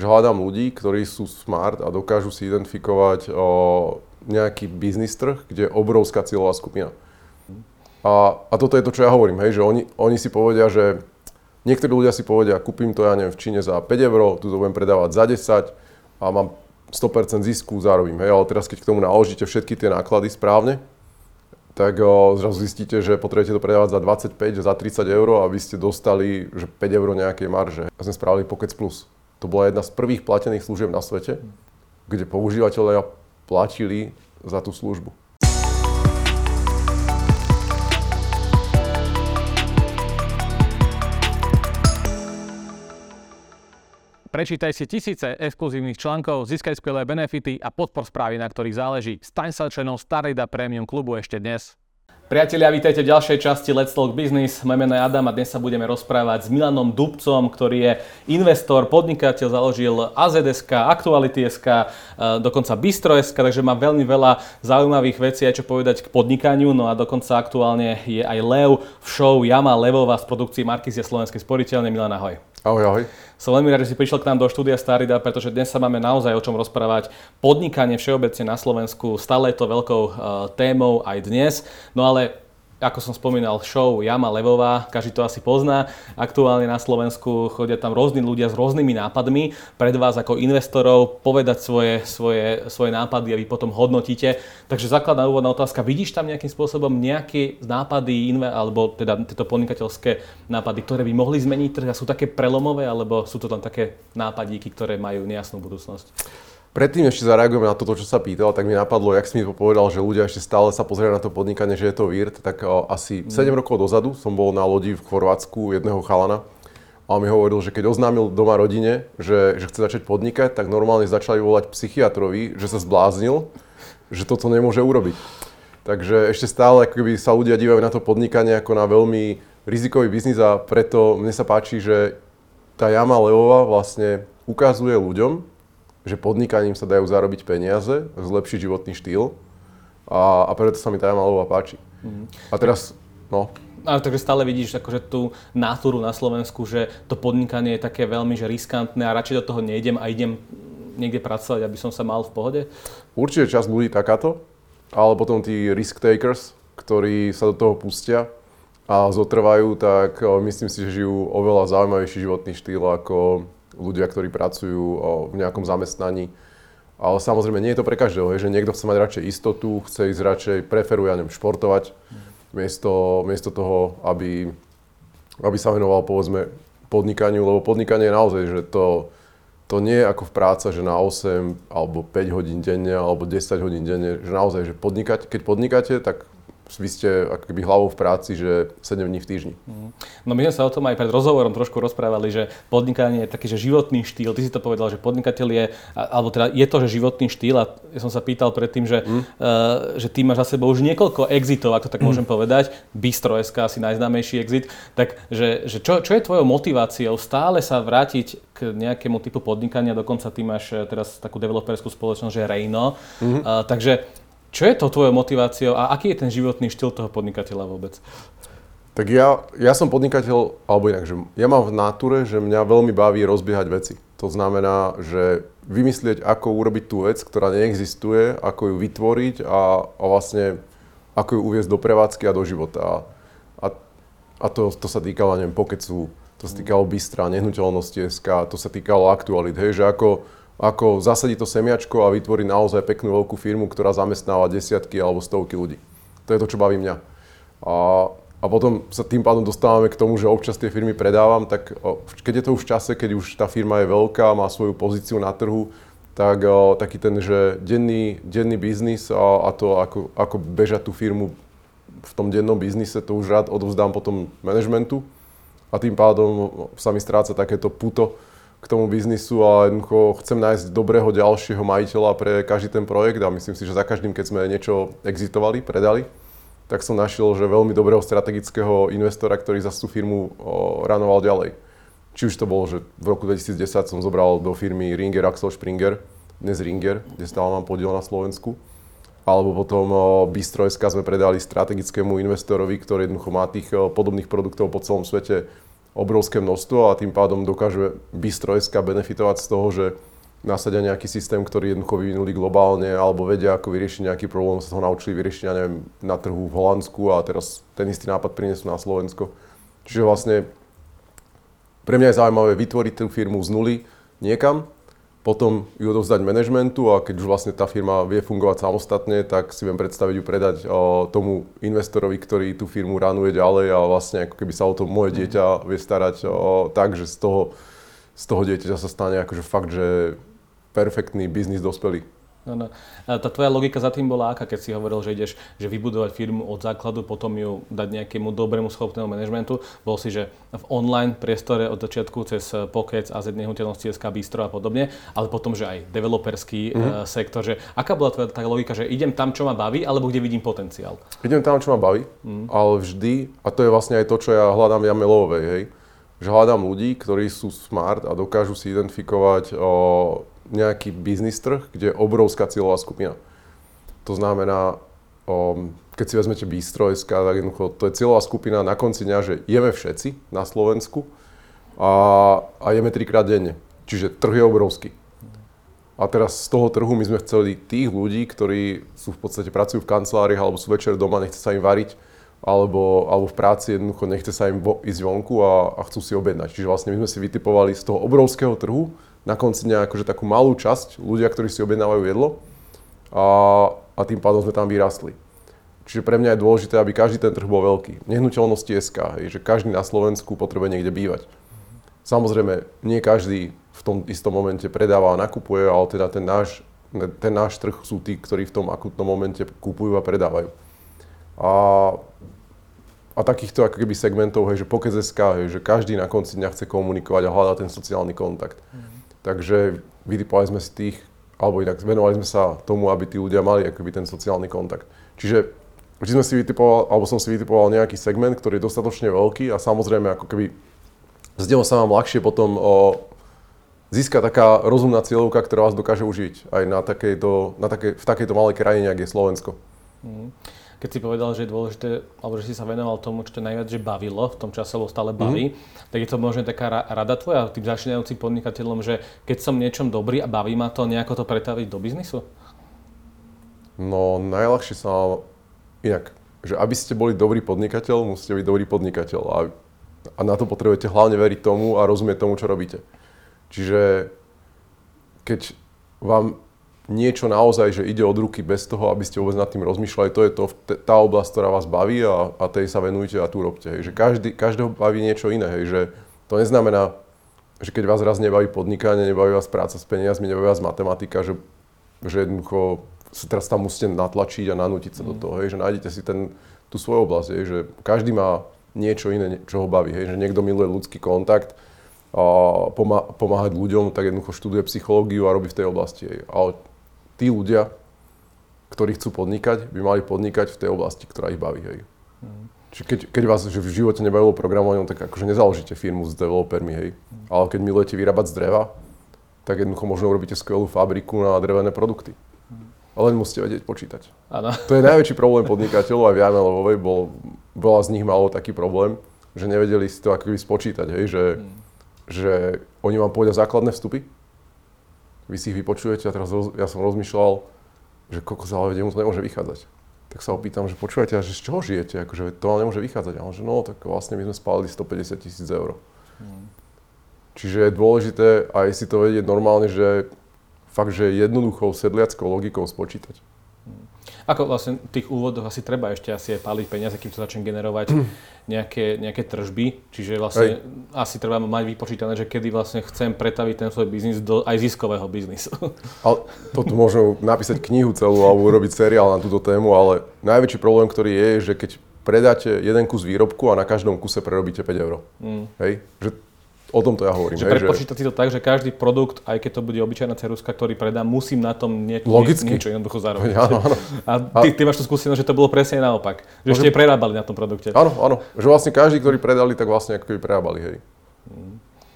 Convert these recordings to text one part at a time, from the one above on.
že hľadám ľudí, ktorí sú smart a dokážu si identifikovať o, nejaký biznis trh, kde je obrovská cieľová skupina. A, a toto je to, čo ja hovorím, hej, že oni, oni si povedia, že niektorí ľudia si povedia, kúpim to, ja neviem, v Číne za 5 eur, tu to budem predávať za 10 a mám 100% zisku, zarobím, hej, ale teraz keď k tomu naložíte všetky tie náklady správne, tak o, zrazu zistíte, že potrebujete to predávať za 25, za 30 eur, aby ste dostali že 5 eur nejakej marže. A sme spravili Pocket Plus. To bola jedna z prvých platených služieb na svete, kde používateľia platili za tú službu. Prečítaj si tisíce exkluzívnych článkov, získaj skvelé benefity a podpor správy, na ktorých záleží. Staň sa členom Starida Premium klubu ešte dnes. Priatelia, vítajte v ďalšej časti Let's Talk Business. Moje meno je Adam a dnes sa budeme rozprávať s Milanom Dubcom, ktorý je investor, podnikateľ, založil AZSK, Aktuality.sk, e, dokonca Bistro.sk, takže má veľmi veľa zaujímavých vecí aj čo povedať k podnikaniu. No a dokonca aktuálne je aj Lev v show Jama Levová z produkcie Markizia Slovenskej sporiteľne. Milan, ahoj. Ahoj, ahoj. Som veľmi rád, že si prišiel k nám do štúdia Starida, pretože dnes sa máme naozaj o čom rozprávať. Podnikanie všeobecne na Slovensku, stále je to veľkou uh, témou aj dnes. No ale ako som spomínal, show Jama Levová, každý to asi pozná. Aktuálne na Slovensku chodia tam rôzni ľudia s rôznymi nápadmi pred vás ako investorov povedať svoje, svoje, svoje nápady a vy potom hodnotíte. Takže základná úvodná otázka, vidíš tam nejakým spôsobom nejaké nápady, alebo teda tieto podnikateľské nápady, ktoré by mohli zmeniť trh a sú také prelomové, alebo sú to tam také nápadíky, ktoré majú nejasnú budúcnosť? Predtým ešte zareagujem na toto, čo sa pýtal, tak mi napadlo, jak si mi to povedal, že ľudia ešte stále sa pozerajú na to podnikanie, že je to vírt, tak o, asi mm. 7 rokov dozadu som bol na lodi v Chorvátsku jedného chalana a on mi hovoril, že keď oznámil doma rodine, že, že chce začať podnikať, tak normálne začali volať psychiatrovi, že sa zbláznil, že toto nemôže urobiť. Takže ešte stále keby sa ľudia dívajú na to podnikanie ako na veľmi rizikový biznis a preto mne sa páči, že tá jama Leová vlastne ukazuje ľuďom, že podnikaním sa dajú zarobiť peniaze, zlepšiť životný štýl a, a preto sa mi tá Jamalová páči. Mm. A teraz, no. Ale takže stále vidíš akože tú náturu na Slovensku, že to podnikanie je také veľmi že riskantné a radšej do toho nejdem a idem niekde pracovať, aby som sa mal v pohode? Určite čas ľudí takáto, ale potom tí risk takers, ktorí sa do toho pustia a zotrvajú, tak myslím si, že žijú oveľa zaujímavejší životný štýl ako ľudia, ktorí pracujú v nejakom zamestnaní. Ale samozrejme, nie je to pre každého, že niekto chce mať radšej istotu, chce ísť radšej, preferuje, ja neviem, športovať, miesto, miesto toho, aby, aby sa venoval, povedzme, podnikaniu, lebo podnikanie je naozaj, že to, to nie je ako v práca, že na 8 alebo 5 hodín denne alebo 10 hodín denne, že naozaj, že podnikať, keď podnikáte, tak vy ste ako keby hlavou v práci, že 7 dní v týždni. Mhm. No my sme sa o tom aj pred rozhovorom trošku rozprávali, že podnikanie je taký, že životný štýl. Ty si to povedal, že podnikateľ je, alebo teda je to, že životný štýl a ja som sa pýtal predtým, že, mm. uh, že ty máš za sebou už niekoľko exitov, ak to tak mm. môžem povedať, Bistro.sk asi najznámejší exit, tak že, že čo, čo je tvojou motiváciou stále sa vrátiť k nejakému typu podnikania, dokonca ty máš eh, teraz takú developerskú spoločnosť, že Reino, mm-hmm. uh, takže čo je to tvojou motiváciou a aký je ten životný štýl toho podnikateľa vôbec? Tak ja, ja som podnikateľ, alebo inak, že ja mám v natúre, že mňa veľmi baví rozbiehať veci. To znamená, že vymyslieť, ako urobiť tú vec, ktorá neexistuje, ako ju vytvoriť a, a vlastne ako ju uviezť do prevádzky a do života. A, a to, to sa týkalo, neviem, Pokecu, to sa týkalo Bystra, nehnuteľnosti SK, to sa týkalo aktualit, hej, že ako, ako zasadiť to semiačko a vytvoriť naozaj peknú veľkú firmu, ktorá zamestnáva desiatky alebo stovky ľudí. To je to, čo baví mňa. A, a potom sa tým pádom dostávame k tomu, že občas tie firmy predávam, tak keď je to už v čase, keď už tá firma je veľká, má svoju pozíciu na trhu, tak taký ten, že denný, denný biznis a, a to, ako, ako bežať tú firmu v tom dennom biznise, to už rád odovzdám potom manažmentu a tým pádom sa mi stráca takéto puto, k tomu biznisu a jednoducho chcem nájsť dobrého ďalšieho majiteľa pre každý ten projekt a myslím si, že za každým, keď sme niečo exitovali, predali, tak som našiel, že veľmi dobrého strategického investora, ktorý za tú firmu ranoval ďalej. Či už to bolo, že v roku 2010 som zobral do firmy Ringer Axel Springer, dnes Ringer, kde stále mám podiel na Slovensku. Alebo potom Bistro.sk sme predali strategickému investorovi, ktorý jednoducho má tých podobných produktov po celom svete obrovské množstvo a tým pádom dokáže Bistro.sk benefitovať z toho, že nasadia nejaký systém, ktorý jednoducho vyvinuli globálne alebo vedia, ako vyriešiť nejaký problém, sa ho naučili vyriešiť, ja neviem, na trhu v Holandsku a teraz ten istý nápad prinesú na Slovensko. Čiže vlastne pre mňa je zaujímavé vytvoriť tú firmu z nuly niekam, potom ju odovzdať manažmentu a keď už vlastne tá firma vie fungovať samostatne, tak si viem predstaviť ju predať tomu investorovi, ktorý tú firmu ranuje ďalej a vlastne ako keby sa o to moje dieťa vie starať tak, že z toho, z toho dieťaťa sa stane akože fakt, že perfektný biznis dospelý. Ano. A tá tvoja logika za tým bola aká, keď si hovoril, že ideš že vybudovať firmu od základu, potom ju dať nejakému dobrému schopnému manažmentu. Bol si, že v online priestore od začiatku cez Pocket a z nehnuteľnosti SK Bistro a podobne, ale potom, že aj developerský mm-hmm. sektor. Že aká bola tvoja tá logika, že idem tam, čo ma baví, alebo kde vidím potenciál? Idem tam, čo ma baví, mm. ale vždy, a to je vlastne aj to, čo ja hľadám ja Melovej, hej, že hľadám ľudí, ktorí sú smart a dokážu si identifikovať o, nejaký biznis trh, kde je obrovská cieľová skupina. To znamená, um, keď si vezmete Bistro.sk, tak jednoducho to je cieľová skupina na konci dňa, že jeme všetci na Slovensku a, a jeme trikrát denne. Čiže trh je obrovský. A teraz z toho trhu my sme chceli tých ľudí, ktorí sú v podstate pracujú v kanceláriách alebo sú večer doma, nechce sa im variť, alebo, alebo v práci jednoducho nechce sa im vo, ísť vonku a, a chcú si objednať. Čiže vlastne my sme si vytipovali z toho obrovského trhu na konci dňa akože takú malú časť ľudia, ktorí si objednávajú jedlo a, a tým pádom sme tam vyrastli. Čiže pre mňa je dôležité, aby každý ten trh bol veľký. Nehnuteľnosti SK, hej, že každý na Slovensku potrebuje niekde bývať. Samozrejme, nie každý v tom istom momente predáva a nakupuje, ale teda ten náš, ten náš trh sú tí, ktorí v tom akutnom momente kupujú a predávajú. A, a takýchto ako keby segmentov, hej, že Pokez SK, hej, že každý na konci dňa chce komunikovať a hľadať ten sociálny kontakt. Mm. Takže vytipovali sme si tých, alebo inak venovali sme sa tomu, aby tí ľudia mali akoby ten sociálny kontakt. Čiže vždy sme si vytipoval, alebo som si vytipoval nejaký segment, ktorý je dostatočne veľký a samozrejme ako keby z neho sa vám ľahšie potom o, získa taká rozumná cieľovka, ktorá vás dokáže užiť aj na takejto, na takej, v takejto malej krajine, ako je Slovensko. Mm keď si povedal, že je dôležité, alebo že si sa venoval tomu, čo ťa najviac že bavilo, v tom čase, lebo stále baví, mm. tak je to možno taká rada tvoja tým začínajúcim podnikateľom, že keď som niečom dobrý a baví ma to, nejako to pretaviť do biznisu? No, najľahšie sa inak, že aby ste boli dobrý podnikateľ, musíte byť dobrý podnikateľ a, a na to potrebujete hlavne veriť tomu a rozumieť tomu, čo robíte. Čiže keď vám niečo naozaj, že ide od ruky bez toho, aby ste vôbec nad tým rozmýšľali, to je to, tá oblasť, ktorá vás baví a, a tej sa venujete a tu robte. Hej. Že každý, každého baví niečo iné. Hej. Že to neznamená, že keď vás raz nebaví podnikanie, nebaví vás práca s peniazmi, nebaví vás matematika, že, že jednoducho sa teraz tam musíte natlačiť a nanútiť sa mm. do toho. Hej. Že nájdete si ten, tú svoju oblasť. Hej. Že každý má niečo iné, čo ho baví. Hej. Že niekto miluje ľudský kontakt, a pomáhať ľuďom, tak jednoducho študuje psychológiu a robí v tej oblasti. Hej. Ale tí ľudia, ktorí chcú podnikať, by mali podnikať v tej oblasti, ktorá ich baví. Hej. Mm. Čiže keď, keď vás že v živote nebavilo programovanie, tak akože nezaložíte firmu s developermi, hej. Mm. Ale keď milujete vyrábať z dreva, tak jednoducho možno urobíte skvelú fabriku na drevené produkty. Mm. Ale len musíte vedieť počítať. Ano. To je najväčší problém podnikateľov aj v Jamelovej, bol, veľa z nich malo taký problém, že nevedeli si to akoby spočítať, hej, že, mm. že oni vám povedia základné vstupy, vy si ich vypočujete a teraz roz, ja som rozmýšľal, že koľko ale mu to nemôže vychádzať. Tak sa opýtam, že počúvate, že z čoho žijete? Akože to nemôže vychádzať. A on, že no, tak vlastne my sme spálili 150 tisíc eur. Hmm. Čiže je dôležité aj si to vedieť normálne, že fakt, že jednoduchou sedliackou logikou spočítať. Ako vlastne v tých úvodoch asi treba ešte asi aj páliť peniaze, kým to začne generovať nejaké, nejaké tržby. Čiže vlastne Hej. asi treba mať vypočítané, že kedy vlastne chcem pretaviť ten svoj biznis do aj ziskového biznisu. Ale toto môžem napísať knihu celú alebo urobiť seriál na túto tému, ale najväčší problém, ktorý je, je, že keď predáte jeden kus výrobku a na každom kuse prerobíte 5 eur. Mm. Hej? Že O tom to ja hovorím. Že prepočítať si to tak, že každý produkt, aj keď to bude obyčajná ceruska, ktorý predám, musím na tom nie, Logicky. niečo jednoducho zarobiť. Áno, áno. A ty, ty máš tu skúsenosť, že to bolo presne naopak. Že ešte prerábali na tom produkte. Áno, áno. Že vlastne každý, ktorý predali, tak vlastne ako keby prerábali, hej.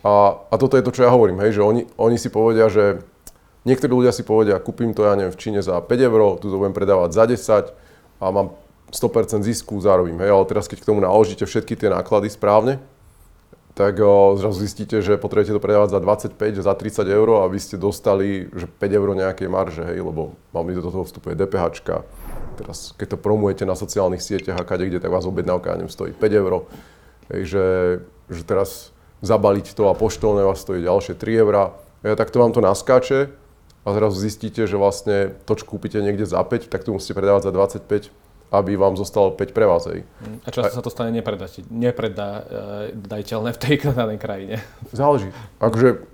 A, a toto je to, čo ja hovorím, hej, že oni, oni si povedia, že niektorí ľudia si povedia, kúpim to, ja neviem, v Číne za 5 eur, tu to budem predávať za 10 a mám 100% zisku, zarobím, hej, ale teraz keď k tomu naložíte všetky tie náklady správne, tak o, zrazu zistíte, že potrebujete to predávať za 25, za 30 eur a vy ste dostali že 5 eur nejaké marže, hej, lebo vám do toho vstupuje DPH. Teraz, keď to promujete na sociálnych sieťach a kade kde, tak vás objednávka neviem, stojí 5 eur. Hej, že, teraz zabaliť to a poštolné vás stojí ďalšie 3 eur. Ja, tak to vám to naskáče a zrazu zistíte, že vlastne to, čo kúpite niekde za 5, tak to musíte predávať za 25 aby vám zostalo 5 pre vás. Hej. A často a... sa to stane nepredateľné v tej danej krajine. Záleží. Akože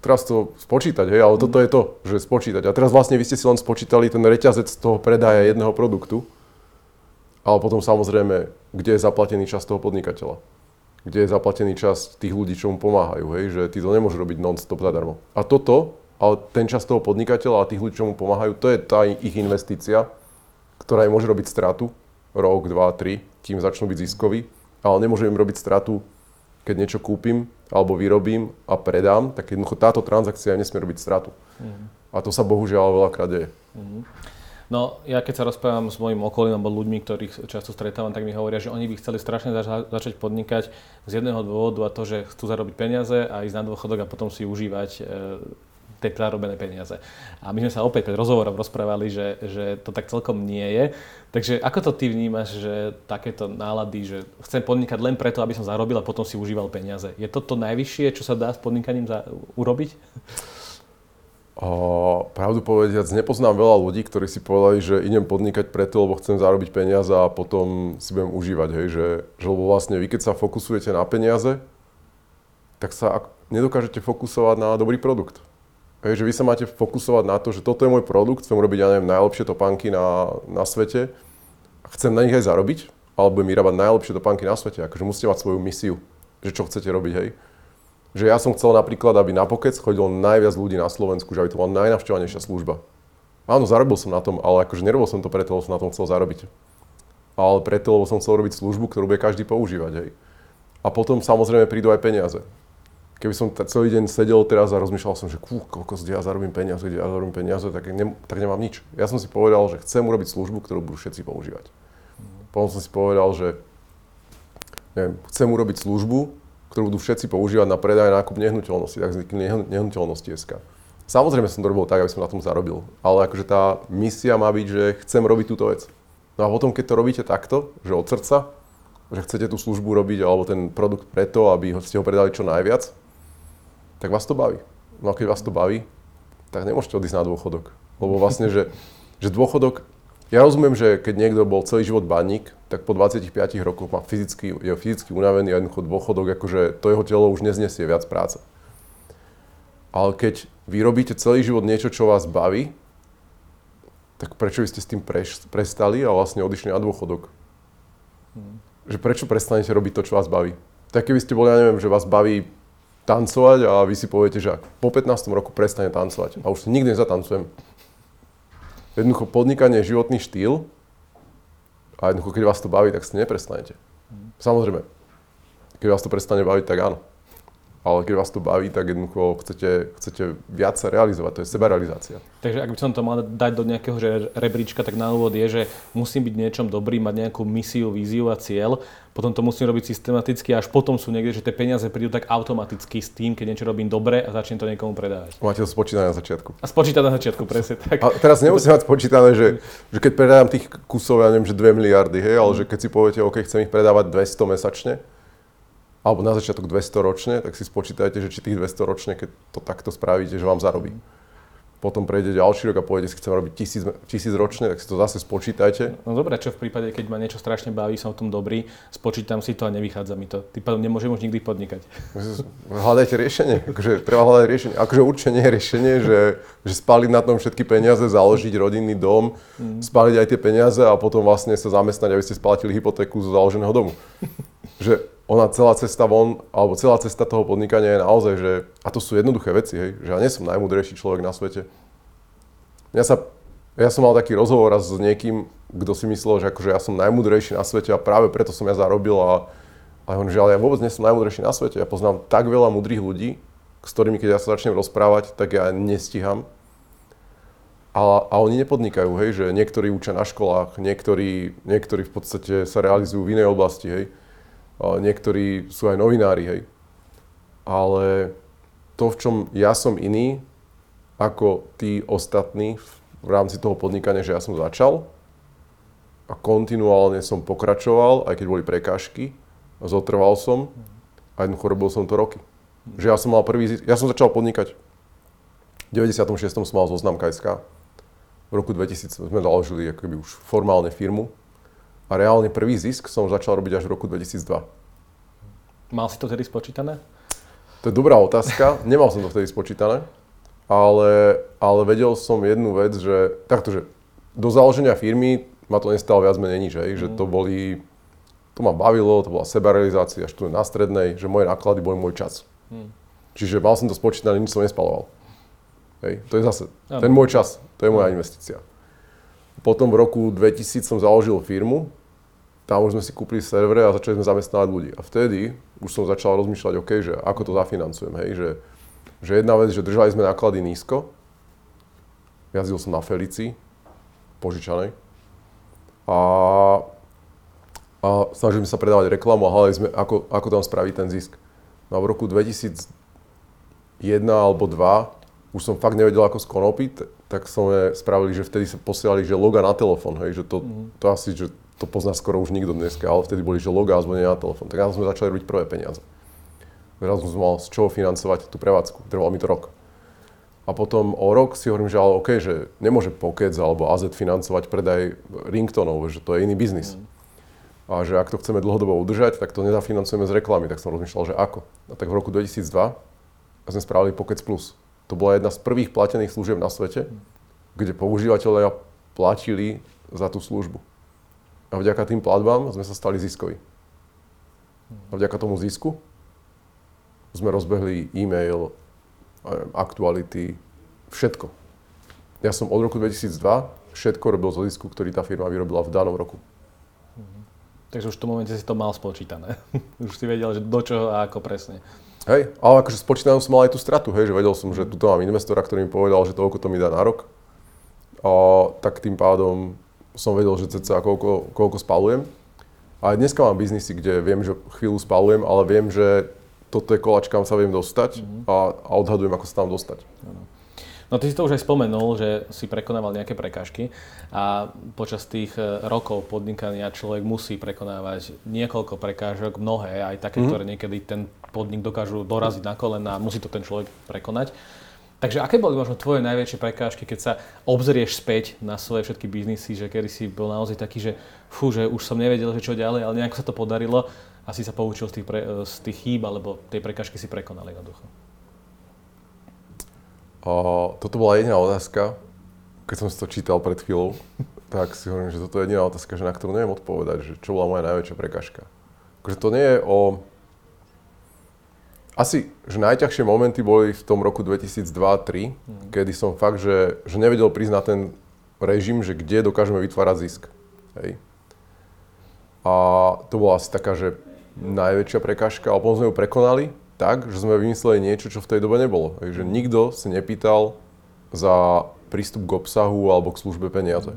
teraz to spočítať, hej, ale mm. toto je to, že spočítať. A teraz vlastne vy ste si len spočítali ten reťazec toho predaja jedného produktu, ale potom samozrejme, kde je zaplatený čas toho podnikateľa. Kde je zaplatený čas tých ľudí, čo mu pomáhajú, hej, že ty to nemôžeš robiť non-stop zadarmo. A toto, ale ten čas toho podnikateľa a tých ľudí, čo mu pomáhajú, to je tá ich investícia, ktorá im môže robiť stratu rok, dva, tri, kým začnú byť ziskoví, ale nemôže im robiť stratu, keď niečo kúpim alebo vyrobím a predám, tak jednoducho táto transakcia nesmie robiť stratu. Mm. A to sa bohužiaľ veľakrát deje. Mm. No, ja keď sa rozprávam s mojim okolím alebo ľuďmi, ktorých často stretávam, tak mi hovoria, že oni by chceli strašne zač- začať podnikať z jedného dôvodu a to, že chcú zarobiť peniaze a ísť na dôchodok a potom si užívať e, tie zarobené peniaze. A my sme sa opäť pred rozhovorom rozprávali, že, že to tak celkom nie je. Takže ako to ty vnímaš, že takéto nálady, že chcem podnikať len preto, aby som zarobil a potom si užíval peniaze. Je to to najvyššie, čo sa dá s podnikaním za, urobiť? O, pravdu povediac, nepoznám veľa ľudí, ktorí si povedali, že idem podnikať preto, lebo chcem zarobiť peniaze a potom si budem užívať. Hej, že, že lebo vlastne vy, keď sa fokusujete na peniaze, tak sa nedokážete fokusovať na dobrý produkt. Hej, že vy sa máte fokusovať na to, že toto je môj produkt, chcem robiť, ja neviem, najlepšie topánky na, na svete, chcem na nich aj zarobiť, alebo budem vyrábať najlepšie topánky na svete. Akože musíte mať svoju misiu, že čo chcete robiť, hej. Že ja som chcel napríklad, aby na Pokec chodilo najviac ľudí na Slovensku, že aby to bola najnavštevovanejšia služba. Áno, zarobil som na tom, ale akože nerobil som to preto, lebo som na tom chcel zarobiť. Ale preto, lebo som chcel robiť službu, ktorú bude každý používať, hej. A potom samozrejme prídu aj peniaze keby som t- celý deň sedel teraz a rozmýšľal som, že kú, koľko kde ja zarobím peniaze, kde ja zarobím peniaze, tak, ne, tak nemám nič. Ja som si povedal, že chcem urobiť službu, ktorú budú všetci používať. Potom som si povedal, že neviem, chcem urobiť službu, ktorú budú všetci používať na predaj a nákup nehnuteľnosti, tak vznikli nehnuteľnosti SK. Samozrejme som to robil tak, aby som na tom zarobil, ale akože tá misia má byť, že chcem robiť túto vec. No a potom, keď to robíte takto, že od srdca, že chcete tú službu robiť alebo ten produkt preto, aby ste ho predali čo najviac, tak vás to baví. No a keď vás to baví, tak nemôžete odísť na dôchodok. Lebo vlastne, že, že dôchodok, ja rozumiem, že keď niekto bol celý život baník, tak po 25 rokoch má fyzicky, je fyzicky unavený a jednoducho dôchodok, akože to jeho telo už neznesie viac práce. Ale keď vy robíte celý život niečo, čo vás baví, tak prečo by ste s tým preš, prestali a vlastne odišli na dôchodok? Hmm. Že prečo prestanete robiť to, čo vás baví? Tak keby ste boli, ja neviem, že vás baví tancovať a vy si poviete, že ak po 15 roku prestane tancovať a už si nikdy nezatancujem. Jednoducho podnikanie je životný štýl a jednoducho keď vás to baví, tak si neprestanete. Samozrejme, keď vás to prestane baviť, tak áno ale keď vás to baví, tak jednoducho chcete, chcete viac sa realizovať, to je sebarealizácia. Takže ak by som to mal dať do nejakého že rebríčka, tak na úvod je, že musím byť niečom dobrý, mať nejakú misiu, víziu a cieľ, potom to musím robiť systematicky a až potom sú niekde, že tie peniaze prídu tak automaticky s tým, keď niečo robím dobre a začnem to niekomu predávať. Máte to spočítané na začiatku. A spočítať na začiatku, presne tak. A teraz nemusím mať spočítané, že, že keď predám tých kusov, ja neviem, že 2 miliardy, hej, ale že keď si poviete, OK, chcem ich predávať 200 mesačne, alebo na začiatok 200 ročne, tak si spočítajte, že či tých 200 ročne, keď to takto spravíte, že vám zarobí. Potom prejde ďalší rok a poviete si, chcem robiť tisíc, tisíc ročne, tak si to zase spočítajte. No dobre, čo v prípade, keď ma niečo strašne baví, som v tom dobrý, spočítam si to a nevychádza mi to. Tým pádom nemôžem už nikdy podnikať. Hľadajte riešenie. Akože, treba hľadať riešenie. Akože určite nie je riešenie, že, že spáliť na tom všetky peniaze, založiť rodinný dom, mm. spáliť aj tie peniaze a potom vlastne sa zamestnať, aby ste splatili hypotéku zo založeného domu. Že ona celá cesta von, alebo celá cesta toho podnikania je naozaj, že, a to sú jednoduché veci, hej, že ja nie som najmudrejší človek na svete. Ja, sa, ja som mal taký rozhovor s niekým, kto si myslel, že akože ja som najmudrejší na svete a práve preto som ja zarobil a, a on, že ale ja vôbec nie som najmudrejší na svete. Ja poznám tak veľa mudrých ľudí, s ktorými keď ja sa začnem rozprávať, tak ja nestíham. A, a oni nepodnikajú, hej, že niektorí učia na školách, niektorí, niektorí v podstate sa realizujú v inej oblasti, hej niektorí sú aj novinári, hej. ale to, v čom ja som iný ako tí ostatní v rámci toho podnikania, že ja som začal a kontinuálne som pokračoval, aj keď boli prekážky, zotrval som a jednoducho robil som to roky. Že ja som mal prvý, ja som začal podnikať v 96. som mal zoznam KSK. V roku 2000 sme založili akoby už formálne firmu a reálne prvý zisk som začal robiť až v roku 2002. Mal si to tedy spočítané? To je dobrá otázka. Nemal som to vtedy spočítané, ale, ale vedel som jednu vec, že takto, že do založenia firmy ma to nestalo viac menej nič, hej, mm. že to boli, to ma bavilo, to bola sebarealizácia, študent na strednej, že moje náklady boli môj čas. Mm. Čiže mal som to spočítané, nič som nespaloval. Hej, to je zase ano. ten môj čas, to je moja investícia. Potom v roku 2000 som založil firmu, tam už sme si kúpili servere a začali sme zamestnávať ľudí. A vtedy už som začal rozmýšľať, OK, že ako to zafinancujem, hej, že, že jedna vec, že držali sme náklady nízko, jazdil som na Felici, požičanej, a, a snažili sme sa predávať reklamu a hľadali sme, ako, ako tam spraviť ten zisk. No a v roku 2001 alebo 2 už som fakt nevedel, ako skonopiť, tak sme spravili, že vtedy sa posielali, že loga na telefón, hej, že to, mm. to asi, že to pozná skoro už nikto dneska, ale vtedy boli, že loga a zvonenia na telefón. Tak ja sme začali robiť prvé peniaze. Zrazu som mal z čoho financovať tú prevádzku, trvalo mi to rok. A potom o rok si hovorím, že ale OK, že nemôže Pokec alebo AZ financovať predaj ringtonov, že to je iný biznis. Mm. A že ak to chceme dlhodobo udržať, tak to nezafinancujeme z reklamy. Tak som rozmýšľal, že ako. A tak v roku 2002 sme spravili Pokec Plus to bola jedna z prvých platených služieb na svete, kde používateľia platili za tú službu. A vďaka tým platbám sme sa stali ziskoví. A vďaka tomu zisku sme rozbehli e-mail, aktuality, všetko. Ja som od roku 2002 všetko robil zo zisku, ktorý tá firma vyrobila v danom roku. Takže už v tom momente si to mal spočítané. už si vedel, že do čoho a ako presne. Hej, ale akože spočítanú som mal aj tú stratu, hej, že vedel som, že tuto mám investora, ktorý mi povedal, že toľko to mi dá na rok. A tak tým pádom som vedel, že cca koľko, koľko spalujem. A dneska mám biznisy, kde viem, že chvíľu spalujem, ale viem, že toto je kolač, kam sa viem dostať mm-hmm. a, a odhadujem, ako sa tam dostať. Ano. No ty si to už aj spomenul, že si prekonával nejaké prekážky a počas tých e, rokov podnikania človek musí prekonávať niekoľko prekážok, mnohé, aj také, mm. ktoré niekedy ten podnik dokážu doraziť na kolena a musí to ten človek prekonať. Takže aké boli možno tvoje najväčšie prekážky, keď sa obzrieš späť na svoje všetky biznisy, že kedy si bol naozaj taký, že fú, že už som nevedel, že čo ďalej, ale nejako sa to podarilo a si sa poučil z tých, pre, z tých chýb, alebo tej prekážky si prekonal jednoducho. A toto bola jediná otázka, keď som si to čítal pred chvíľou, tak si hovorím, že toto je jediná otázka, že na ktorú neviem odpovedať, že čo bola moja najväčšia prekažka. Akože to nie je o... Asi, že najťažšie momenty boli v tom roku 2002-2003, mm. kedy som fakt, že, že nevedel prísť na ten režim, že kde dokážeme vytvárať zisk. Hej. A to bola asi taká, že najväčšia prekažka, ale potom sme ju prekonali tak, že sme vymysleli niečo, čo v tej dobe nebolo. Takže nikto si nepýtal za prístup k obsahu alebo k službe peniaze.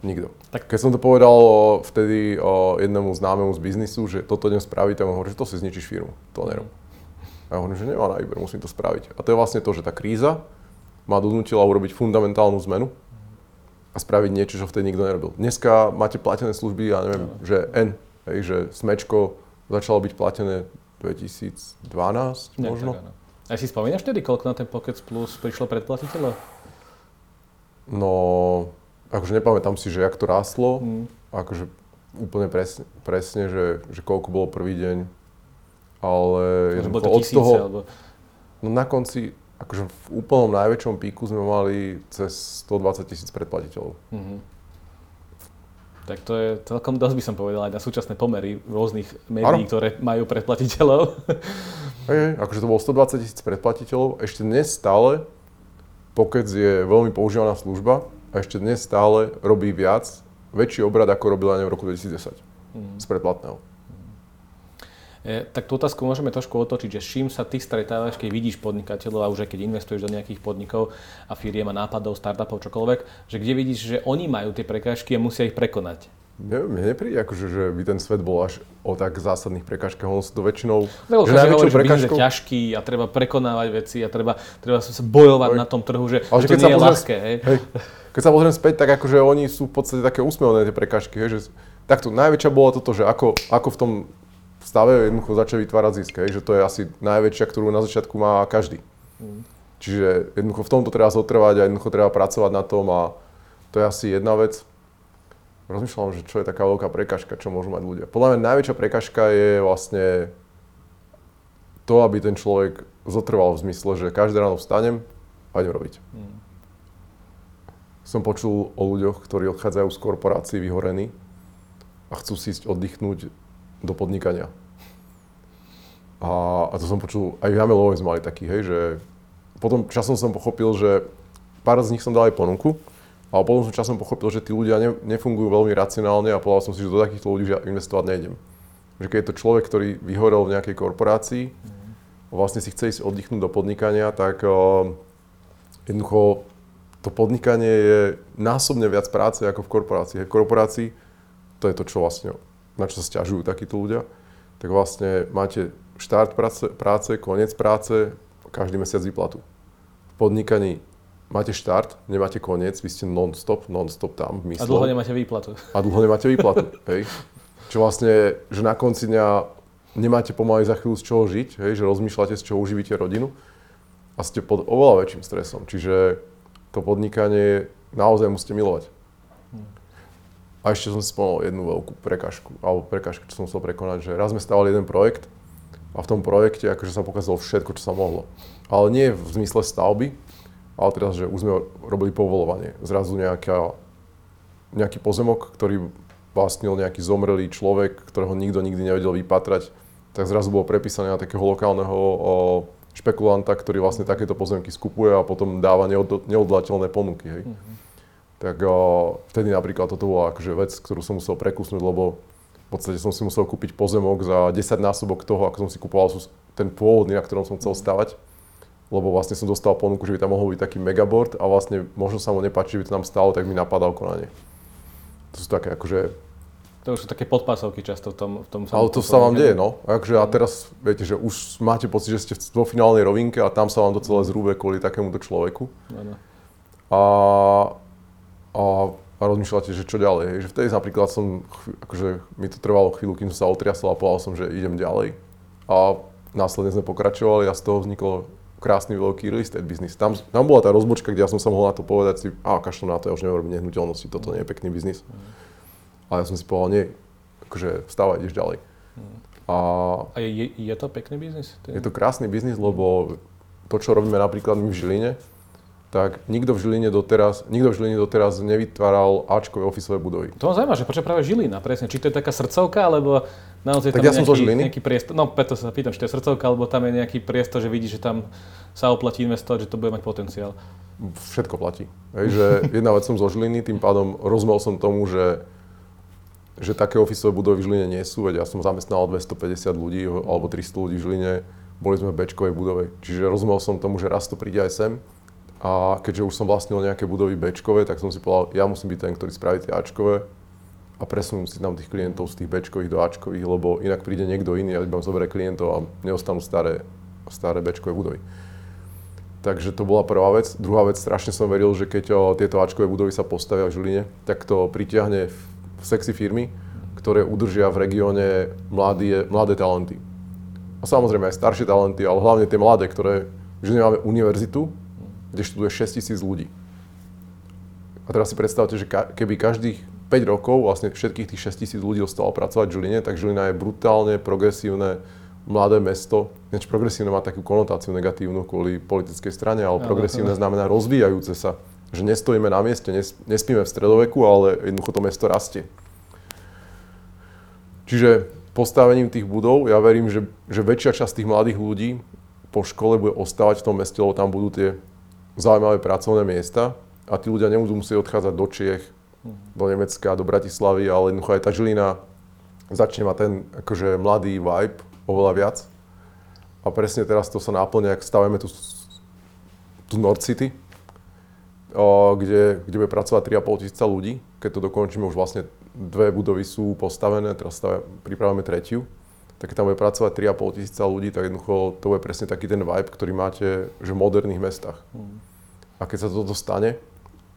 Nikto. Tak keď som to povedal vtedy o jednému známemu z biznisu, že toto idem spraviť, tak on hovorí, že to si zničíš firmu. To nerob. A ja hovorím, že nemá na výber, musím to spraviť. A to je vlastne to, že tá kríza ma donútila urobiť fundamentálnu zmenu a spraviť niečo, čo vtedy nikto nerobil. Dneska máte platené služby, ja neviem, no. že N, hej, že smečko začalo byť platené 2012 Nie, možno. Tak, A si spomínaš tedy, koľko na ten Pocket Plus prišlo predplatiteľov? No, akože nepamätám si, že jak to rástlo, hmm. akože úplne presne, presne že, že koľko bolo prvý deň, ale to od tisíce, toho, alebo... no na konci, akože v úplnom najväčšom píku sme mali cez 120 tisíc predplatiteľov. Mm-hmm. Tak to je celkom dosť by som povedal aj na súčasné pomery rôznych médií, ano. ktoré majú predplatiteľov. Hej, akože to bolo 120 tisíc predplatiteľov. Ešte dnes stále Pocket je veľmi používaná služba a ešte dnes stále robí viac, väčší obrad ako robila v roku 2010 mm. z predplatného. E, tak tú otázku môžeme trošku otočiť, že s čím sa ty stretávaš, keď vidíš podnikateľov a už aj keď investuješ do nejakých podnikov a firiem a nápadov, startupov, čokoľvek, že kde vidíš, že oni majú tie prekážky a musia ich prekonať. Neviem, mne nepríde, akože, že by ten svet bol až o tak zásadných prekážkach. On sú to väčšinou... Veľa že najväčšou hovorí, prekážkou... je ťažký a treba prekonávať veci a treba, treba sa bojovať Hej. na tom trhu, že, Ale že to nie je pozriem, ľahké. Hej. Hej. Keď sa pozriem späť, tak akože oni sú v podstate také úsmevné tie prekážky. Hej, že, takto, najväčšia bola toto, že ako, ako v tom stave jednoducho začať vytvárať zisk. Hej, že to je asi najväčšia, ktorú na začiatku má každý. Mm. Čiže jednoducho v tomto treba zotrvať a jednoducho treba pracovať na tom a to je asi jedna vec. Rozmýšľam, že čo je taká veľká prekažka, čo môžu mať ľudia. Podľa mňa najväčšia prekažka je vlastne to, aby ten človek zotrval v zmysle, že každé ráno vstanem a idem robiť. Mm. Som počul o ľuďoch, ktorí odchádzajú z korporácií vyhorení a chcú si ísť oddychnúť do podnikania. A, a to som počul, aj v Jamelovej sme mali taký, hej, že potom časom som pochopil, že pár z nich som dal aj ponuku, ale potom som časom pochopil, že tí ľudia ne, nefungujú veľmi racionálne a povedal som si, že do takýchto ľudí investovať nejdem. Že keď je to človek, ktorý vyhorel v nejakej korporácii a vlastne si chce ísť oddychnúť do podnikania, tak uh, jednoducho to podnikanie je násobne viac práce ako v korporácii. V korporácii to je to, čo vlastne, na čo sa stiažujú takíto ľudia. Tak vlastne máte štart práce, práce koniec práce, každý mesiac výplatu podnikaní máte štart, nemáte koniec, vy ste non-stop, non-stop tam v mysle. A dlho nemáte výplatu. A dlho nemáte výplatu, hej. Čo vlastne, že na konci dňa nemáte pomaly za chvíľu z čoho žiť, hej, že rozmýšľate, z čoho uživíte rodinu a ste pod oveľa väčším stresom. Čiže to podnikanie naozaj musíte milovať. A ešte som si spomenul jednu veľkú prekažku, alebo prekažku, čo som musel prekonať, že raz sme stavali jeden projekt a v tom projekte akože sa pokazalo všetko, čo sa mohlo ale nie v zmysle stavby, ale teraz, že už sme robili povolovanie. Zrazu nejaká, nejaký pozemok, ktorý vlastnil nejaký zomrelý človek, ktorého nikto nikdy nevedel vypatrať, tak zrazu bolo prepísané na takého lokálneho o, špekulanta, ktorý vlastne takéto pozemky skupuje a potom dáva neod, neodlateľné ponuky. Hej. Mm-hmm. Tak o, vtedy napríklad toto bola akože vec, ktorú som musel prekusnúť, lebo v podstate som si musel kúpiť pozemok za 10 násobok toho, ako som si kúpoval ten pôvodný, na ktorom som chcel stavať lebo vlastne som dostal ponuku, že by tam mohol byť taký megaboard a vlastne možno sa mu nepáči, že by to tam stalo, tak mi napadal konanie. To sú také akože... To už sú také podpásovky často v tom, v tom Ale to sa vám deje, no. Akože a teraz, viete, že už máte pocit, že ste vo finálnej rovinke a tam sa vám to celé zrúbe kvôli takémuto človeku. Ano. A, a, a rozmýšľate, že čo ďalej. Že vtedy napríklad som, akože mi to trvalo chvíľu, kým som sa otriasol a povedal som, že idem ďalej. A následne sme pokračovali a z toho vzniklo krásny veľký real estate biznis. Tam, tam bola tá rozbočka, kde ja som sa mohol na to povedať si, a kašlo na to, ja už robiť nehnuteľnosti, toto nie je pekný biznis. A ja som si povedal, nie, akože vstávaj, ideš ďalej. A, a je, je to pekný biznis? Je to krásny biznis, lebo to, čo robíme napríklad my v Žiline, tak nikto v Žiline doteraz, nikto v Žiline doteraz nevytváral Ačkové ofisové budovy. To ma zaujíma, že prečo práve Žilina, presne. Či to je taká srdcovka, alebo naozaj tak tam ja nejaký, som Žiliny. nejaký priestor, no preto sa pýtam, či to je srdcovka, alebo tam je nejaký priestor, že vidí, že tam sa oplatí investovať, že to bude mať potenciál. Všetko platí. Hej, že jedna vec som zo Žiliny, tým pádom rozumel som tomu, že že také ofisové budovy v Žiline nie sú, veď ja som zamestnal 250 ľudí alebo 300 ľudí v Žiline, boli sme v Bčkovej budove. Čiže rozumel som tomu, že raz to príde aj sem a keďže už som vlastnil nejaké budovy Bčkové, tak som si povedal, ja musím byť ten, ktorý spraví tie Ačkové a presunú si tam tých klientov z tých Bčkových do Ačkových, lebo inak príde niekto iný a iba zoberie klientov a neostanú staré, staré Bčkové budovy. Takže to bola prvá vec. Druhá vec, strašne som veril, že keď o, tieto Ačkové budovy sa postavia v Žiline, tak to pritiahne sexy firmy, ktoré udržia v regióne mladé, mladé talenty. A samozrejme aj staršie talenty, ale hlavne tie mladé, ktoré v Žiline máme univerzitu, kde študuje 6 tisíc ľudí. A teraz si predstavte, že keby každých 5 rokov vlastne všetkých tých 6 tisíc ľudí ostalo pracovať v Žiline, tak Žilina je brutálne progresívne mladé mesto. Neč progresívne má takú konotáciu negatívnu kvôli politickej strane, ale progresívne znamená rozvíjajúce sa. Že nestojíme na mieste, nespíme v stredoveku, ale jednoducho to mesto rastie. Čiže postavením tých budov, ja verím, že, že väčšia časť tých mladých ľudí po škole bude ostávať v tom meste, lebo tam budú tie zaujímavé pracovné miesta a tí ľudia nebudú musieť odchádzať do Čiech, do Nemecka, do Bratislavy, ale jednoducho aj tá Žilina začne mať ten akože mladý vibe oveľa viac. A presne teraz to sa náplne, ak stavíme tu, tu North City, o, kde, kde bude pracovať 3,5 tisíca ľudí. Keď to dokončíme, už vlastne dve budovy sú postavené, teraz stavia, pripravujeme tretiu, tak tam bude pracovať 3,5 tisíca ľudí, tak jednoducho to bude presne taký ten vibe, ktorý máte že v moderných mestách. Mm. A keď sa toto stane,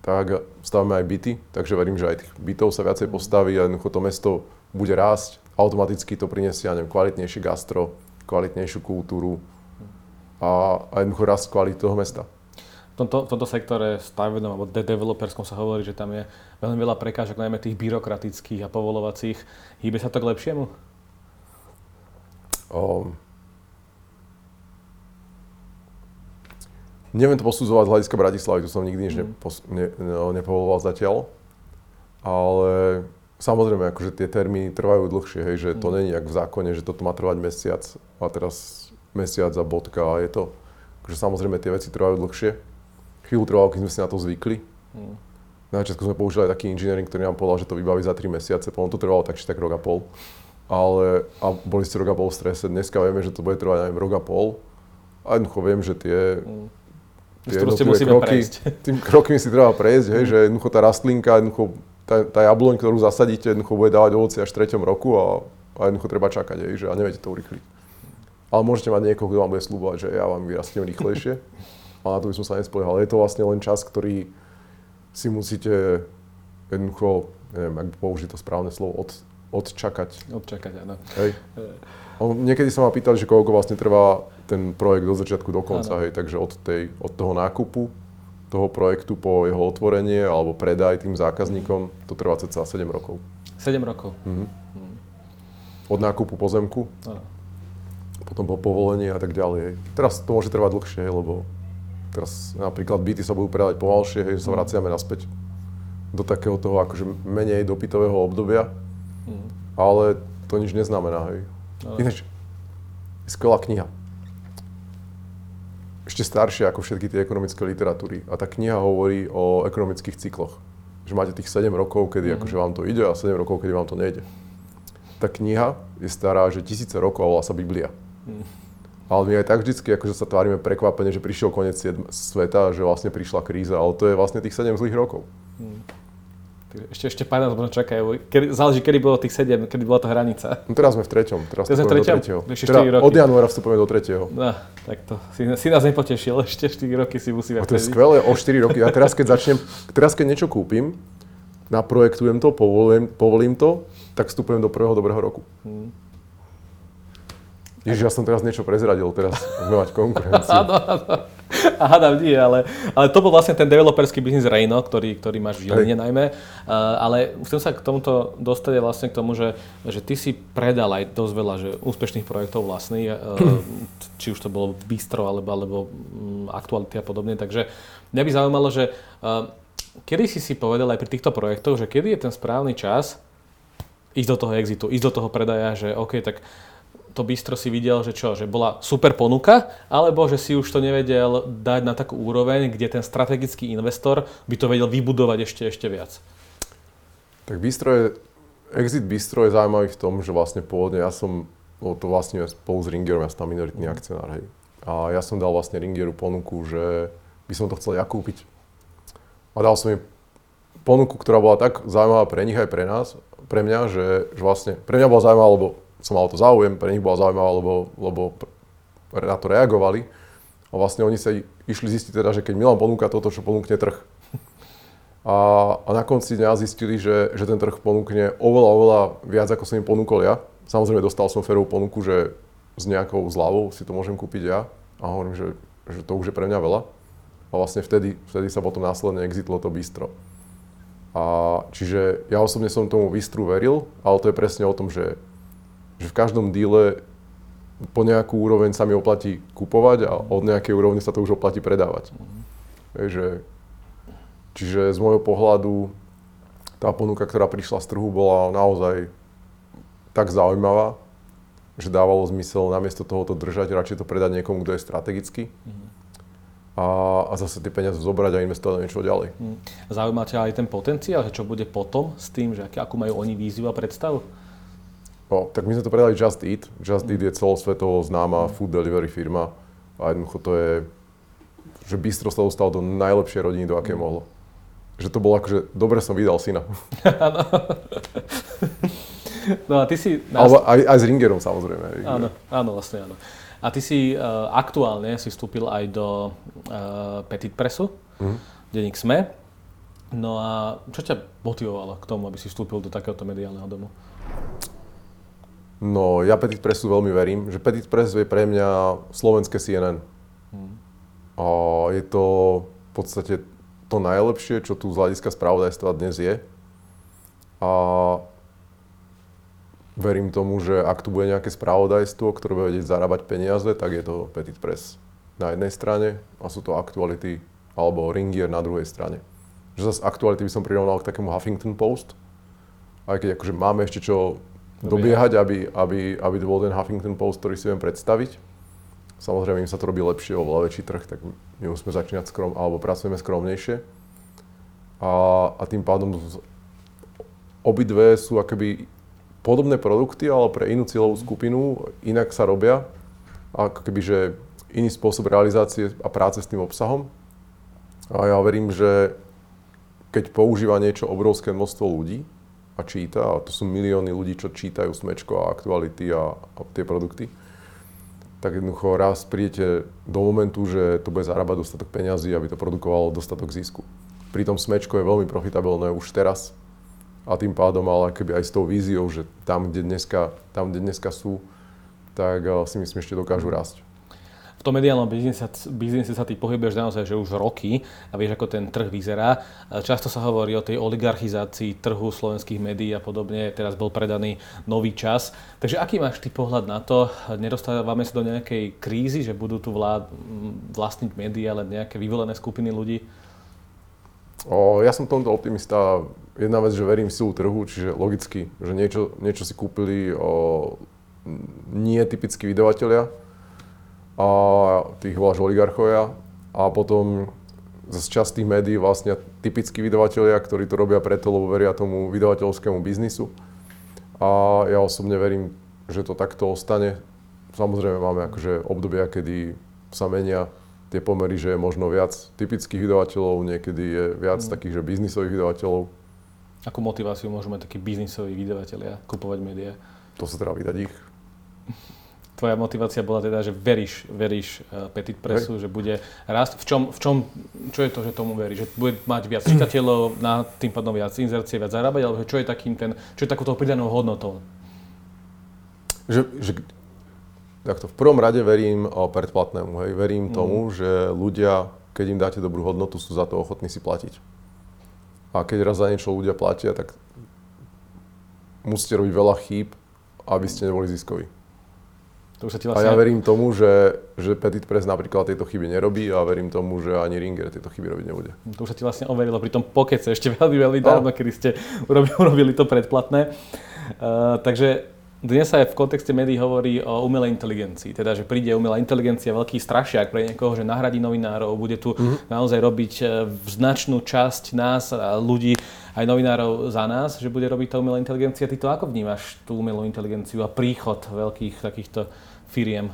tak stavíme aj byty, takže verím, že aj tých bytov sa viacej postaví a jednoducho to mesto bude rásť, automaticky to prinesie, ja neviem, kvalitnejšie gastro, kvalitnejšiu kultúru a, a jednoducho rast kvality toho mesta. V tomto, v tomto sektore stavebnom alebo de- developerskom sa hovorí, že tam je veľmi veľa prekážok, najmä tých byrokratických a povolovacích. Hýbe sa to k lepšiemu? Um, neviem to posudzovať z hľadiska Bratislavy, tu som nikdy nič mm. nepos- ne, no, nepovoloval zatiaľ, ale samozrejme, akože tie termíny trvajú dlhšie, hej, že to mm. není jak v zákone, že toto má trvať mesiac a teraz mesiac a bodka a je to, akože samozrejme tie veci trvajú dlhšie. Chvíľu trvalo, keď sme si na to zvykli. Mm. Na začiatku sme používali taký inžiniering, ktorý nám povedal, že to vybaví za 3 mesiace, potom to trvalo tak či tak rok a pol ale a boli ste rok a pol v strese. Dneska vieme, že to bude trvať aj rok a pol. A jednoducho viem, že tie, mm. tie kroky, prejsť. tým krokmi si treba prejsť, hej, mm. že jednoducho tá rastlinka, jednoducho tá, tá jabloň, ktorú zasadíte, jednoducho bude dávať ovoci až v treťom roku a, a jednoducho treba čakať, hej, že a neviete to urychliť. Ale môžete mať niekoho, kto vám bude slúbovať, že ja vám vyrastiem rýchlejšie. a na to by som sa nespoliehal. Je to vlastne len čas, ktorý si musíte jednoducho, neviem, ak použiť to správne slovo, od, odčakať. Odčakať, áno. Hej. On, niekedy sa ma pýtali, že koľko vlastne trvá ten projekt do začiatku do konca, hej, takže od, tej, od toho nákupu toho projektu po jeho otvorenie alebo predaj tým zákazníkom, to trvá cca 7 rokov. 7 rokov. Mhm. Mhm. Od nákupu pozemku, ano. potom po povolení a tak ďalej. Hej. Teraz to môže trvať dlhšie, hej, lebo teraz napríklad byty sa budú predať pomalšie, hej, že sa mhm. vraciame naspäť do takého toho akože menej dopytového obdobia. Ale to nič neznamená, hej. No. Ináč, skvelá kniha. Ešte staršia ako všetky tie ekonomické literatúry. A tá kniha hovorí o ekonomických cykloch. Že máte tých 7 rokov, kedy mm. akože vám to ide a 7 rokov, kedy vám to nejde. Tá kniha je stará, že tisíce rokov, volá sa Biblia. Mm. Ale my aj tak vždycky akože sa tvárime prekvapene, že prišiel koniec sveta, že vlastne prišla kríza, ale to je vlastne tých 7 zlých rokov. Mm. Ešte, ešte pár nás možno čakajú. Kedy, záleží, kedy bolo tých 7, kedy bola tá hranica. No teraz sme v treťom. Teraz sme v treťom? Do Ešte teda 4 roky. Od januára vstupujeme do tretieho. No, tak to si, si nás nepotešil. Ešte 4 roky si musíme no, To je skvelé, o 4 roky. A teraz, keď začnem, teraz keď niečo kúpim, naprojektujem to, povolím, povolím to, tak vstupujem do prvého dobrého roku. Hmm. Ježiš, ja som teraz niečo prezradil, teraz budeme mať konkurenciu. A hádam nie, ale, ale to bol vlastne ten developerský biznis Reino, ktorý, ktorý máš v Žiline najmä. Uh, ale chcem sa k tomuto dostať vlastne k tomu, že, že ty si predal aj dosť veľa že úspešných projektov vlastných, uh, či už to bolo bistro alebo, alebo um, aktuality a podobne. Takže mňa by zaujímalo, že uh, kedy si si povedal aj pri týchto projektoch, že kedy je ten správny čas ísť do toho exitu, ísť do toho predaja, že OK, tak to bistro si videl, že čo, že bola super ponuka, alebo že si už to nevedel dať na takú úroveň, kde ten strategický investor by to vedel vybudovať ešte, ešte viac? Tak bistro je, exit bistro je zaujímavý v tom, že vlastne pôvodne ja som, no to vlastne spolu s Ringerom, ja som tam minoritný akcionár, hej. A ja som dal vlastne Ringeru ponuku, že by som to chcel ja kúpiť. A dal som im ponuku, ktorá bola tak zaujímavá pre nich aj pre nás, pre mňa, že, že vlastne, pre mňa bola zaujímavá, lebo som mal to záujem, pre nich bola zaujímavá, lebo, lebo na to reagovali. A vlastne oni sa išli zistiť teda, že keď Milan ponúka toto, čo ponúkne trh. A, a na konci dňa zistili, že, že ten trh ponúkne oveľa, oveľa viac, ako som im ponúkol ja. Samozrejme dostal som ferovú ponuku, že s nejakou zľavou si to môžem kúpiť ja. A hovorím, že, že to už je pre mňa veľa. A vlastne vtedy, vtedy sa potom následne exitlo to bistro. A čiže ja osobne som tomu bistru veril, ale to je presne o tom, že že v každom díle po nejakú úroveň sa mi oplatí kupovať a od nejakej úrovne sa to už oplatí predávať. Že, čiže z môjho pohľadu tá ponuka, ktorá prišla z trhu, bola naozaj tak zaujímavá, že dávalo zmysel namiesto toho to držať, radšej to predať niekomu, kto je strategický. Mm-hmm. A, a zase tie peniaze zobrať a investovať do niečo ďalej. Mm. Zaujíma ťa aj ten potenciál, že čo bude potom s tým, že akú majú oni víziu a predstavu? No, tak my sme to predali Just Eat. Just Eat je celosvetovo známa food delivery firma a jednoducho to je, že bistro sa dostalo do najlepšej rodiny, do aké mohlo. že to bolo akože, dobre som vydal syna. no a ty si... Alebo aj, aj s Ringerom samozrejme. Áno, áno, vlastne áno. A ty si uh, aktuálne si vstúpil aj do uh, Petit Pressu, mm. denník SME. No a čo ťa motivovalo k tomu, aby si vstúpil do takéhoto mediálneho domu? No, ja Petit Pressu veľmi verím, že Petit Press je pre mňa slovenské CNN. Hmm. A je to v podstate to najlepšie, čo tu z hľadiska spravodajstva dnes je. A verím tomu, že ak tu bude nejaké spravodajstvo, ktoré bude vedieť zarábať peniaze, tak je to Petit Press na jednej strane a sú to aktuality alebo Ringier na druhej strane že zase aktuality by som prirovnal k takému Huffington Post. Aj keď akože máme ešte čo dobiehať, aby, aby, aby to bol ten Huffington Post, ktorý si viem predstaviť. Samozrejme, im sa to robí lepšie, oveľa väčší trh, tak my musíme začínať skrom, alebo pracujeme skromnejšie. A, a tým pádom obidve sú akoby podobné produkty, ale pre inú cieľovú skupinu, inak sa robia. Ako keby, že iný spôsob realizácie a práce s tým obsahom. A ja verím, že keď používa niečo obrovské množstvo ľudí a číta, a to sú milióny ľudí, čo čítajú smečko a aktuality a, a tie produkty, tak jednoducho raz prídete do momentu, že to bude zarábať dostatok peňazí, aby to produkovalo dostatok zisku. Pritom smečko je veľmi profitabilné už teraz a tým pádom, ale keby aj s tou víziou, že tam, kde dneska, tam, kde dneska sú, tak eh, si myslím, ešte dokážu rásť v tom mediálnom biznise, biznise sa ty pohybuješ naozaj, že už roky a vieš, ako ten trh vyzerá. Často sa hovorí o tej oligarchizácii trhu slovenských médií a podobne. Teraz bol predaný nový čas. Takže aký máš ty pohľad na to? Nedostávame sa do nejakej krízy, že budú tu vlád, vlastniť médiá len nejaké vyvolené skupiny ľudí? O, ja som tomto optimista. Jedna vec, že verím v silu trhu, čiže logicky, že niečo, niečo si kúpili o, nie typickí vydavatelia, a tých voláš oligarchovia a potom z časti médií vlastne typickí vydavatelia, ktorí to robia preto, lebo veria tomu vydavateľskému biznisu. A ja osobne verím, že to takto ostane. Samozrejme máme akože obdobia, kedy sa menia tie pomery, že je možno viac typických vydavateľov, niekedy je viac mm. takých, že biznisových vydavateľov. Akú motiváciu môžu mať takí biznisoví vydavatelia kupovať médiá? To sa teda vydať ich tvoja motivácia bola teda, že veríš, veríš uh, Petit Pressu, Hej. že bude rásť. V čom, v čom, čo je to, že tomu veríš? Že bude mať viac čitateľov, na tým pádom viac inzercie, viac zarábať, alebo čo je takým ten, čo je takúto pridanou hodnotou? Že, že takto, v prvom rade verím o predplatnému, hej. Verím mm. tomu, že ľudia, keď im dáte dobrú hodnotu, sú za to ochotní si platiť. A keď raz za niečo ľudia platia, tak musíte robiť veľa chýb, aby ste neboli ziskoví. To už sa ti vlastne... A ja verím tomu, že, že Petit Press napríklad tieto chyby nerobí a verím tomu, že ani Ringer tieto chyby robiť nebude. To už sa ti vlastne overilo pri tom pokece ešte veľmi, veľmi dávno, kedy ste urobili, urobili to predplatné. Uh, takže dnes sa aj v kontexte médií hovorí o umelej inteligencii, teda že príde umelá inteligencia, veľký strašiak pre niekoho, že nahradí novinárov, bude tu mm-hmm. naozaj robiť e, značnú časť nás ľudí, aj novinárov za nás, že bude robiť tá umelá inteligencia. Ty to ako vnímaš, tú umelú inteligenciu a príchod veľkých takýchto firiem?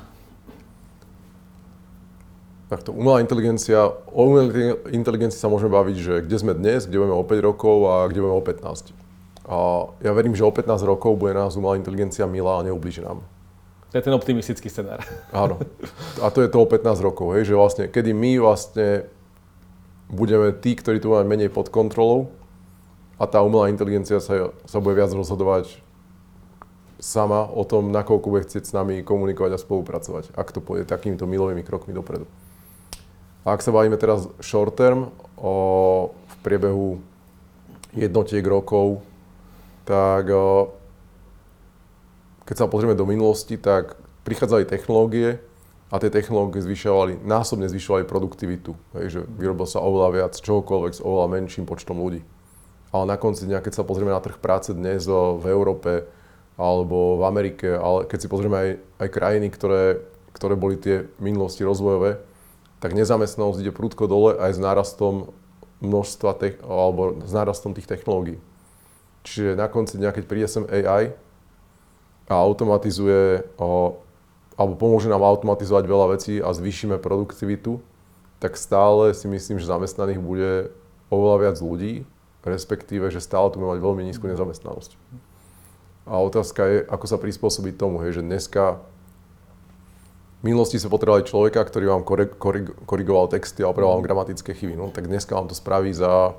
Takto, umelá inteligencia, o umelej inteligencii sa môžeme baviť, že kde sme dnes, kde budeme o 5 rokov a kde budeme o 15. A ja verím, že o 15 rokov bude nás umelá inteligencia milá a neublíži nám. To je ten optimistický scenár. Áno. A to je to o 15 rokov, hej, že vlastne, kedy my vlastne budeme tí, ktorí tu máme menej pod kontrolou a tá umelá inteligencia sa, sa bude viac rozhodovať sama o tom, nakoľko bude chcieť s nami komunikovať a spolupracovať, ak to pôjde takýmito milovými krokmi dopredu. A ak sa bavíme teraz short term, o, v priebehu jednotiek rokov, tak o, keď sa pozrieme do minulosti, tak prichádzali technológie a tie technológie zvyšovali, násobne zvyšovali produktivitu. Hej, že vyrobil sa oveľa viac čohokoľvek s oveľa menším počtom ľudí. Ale na konci dňa, keď sa pozrieme na trh práce dnes v Európe, alebo v Amerike, ale keď si pozrieme aj, aj krajiny, ktoré, ktoré boli tie minulosti rozvojové, tak nezamestnanosť ide prudko dole aj s nárastom množstva, tech, alebo s nárastom tých technológií. Čiže na konci dňa, keď príde sem AI a automatizuje, alebo pomôže nám automatizovať veľa vecí a zvýšime produktivitu, tak stále si myslím, že zamestnaných bude oveľa viac ľudí, respektíve, že stále tu mať veľmi nízku nezamestnanosť. A otázka je, ako sa prispôsobiť tomu, hej, že dneska v minulosti sa potrebovali človeka, ktorý vám korigoval texty a opravoval gramatické chyby. No, tak dneska vám to spraví za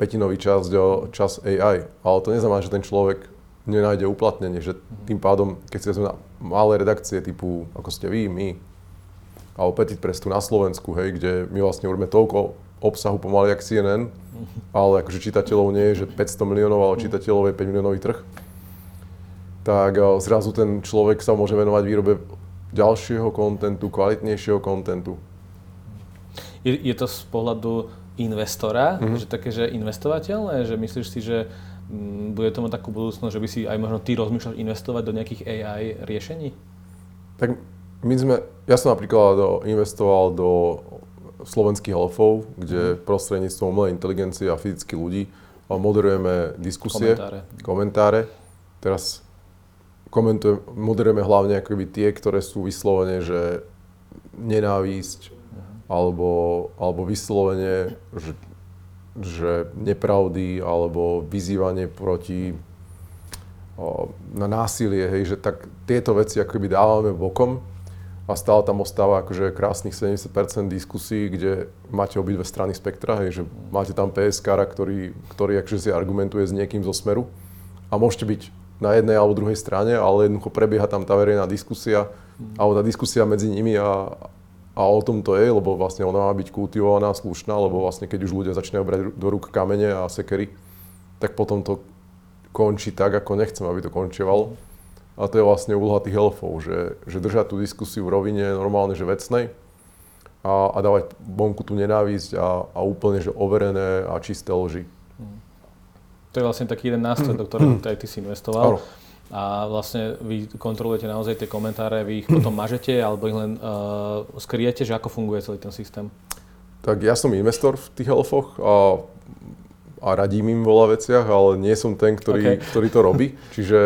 petinový čas, čas AI. Ale to neznamená, že ten človek nenájde uplatnenie, že tým pádom, keď si vezme malé redakcie typu, ako ste vy, my, alebo Petit Press tu na Slovensku, hej, kde my vlastne urobíme toľko obsahu pomaly jak CNN, ale akože čitateľov nie je, že 500 miliónov, ale čitateľov je 5 miliónový trh, tak zrazu ten človek sa môže venovať výrobe ďalšieho kontentu, kvalitnejšieho kontentu. Je, je to z pohľadu investora, mm-hmm. že také, že investovateľné, že myslíš si, že Mm, bude to mať takú budúcnosť, že by si aj možno ty rozmýšľal investovať do nejakých AI riešení? Tak my sme, ja som napríklad investoval do slovenských elfov, kde mm. prostredníctvom umelej inteligencie a fyzických ľudí moderujeme diskusie, komentáre. komentáre. Teraz komentujeme, moderujeme hlavne akoby tie, ktoré sú vyslovene, že nenávisť, alebo, alebo vyslovene, že že nepravdy alebo vyzývanie proti o, na násilie, hej, že tak tieto veci akoby dávame bokom a stále tam ostáva akože krásnych 70% diskusí, kde máte obidve strany spektra, hej, že máte tam PSK, ktorý, ktorý akože si argumentuje s niekým zo smeru a môžete byť na jednej alebo druhej strane, ale jednoducho prebieha tam tá verejná diskusia, alebo tá diskusia medzi nimi a, a o tom to je, lebo vlastne ona má byť kultivovaná, slušná, lebo vlastne keď už ľudia začínajú brať do rúk kamene a sekery, tak potom to končí tak, ako nechcem, aby to končívalo. A to je vlastne úloha tých elfov, že, že držať tú diskusiu v rovine normálne, že vecnej a, a dávať bonku tú nenávisť a, a úplne, že overené a čisté lži. To je vlastne taký jeden nástroj, do ktorého aj ty si investoval. A vlastne vy kontrolujete naozaj tie komentáre, vy ich potom mažete alebo ich len uh, skriete, že ako funguje celý ten systém? Tak ja som investor v tých elfoch a, a radím im veľa veciach, ale nie som ten, ktorý, okay. ktorý to robí. Čiže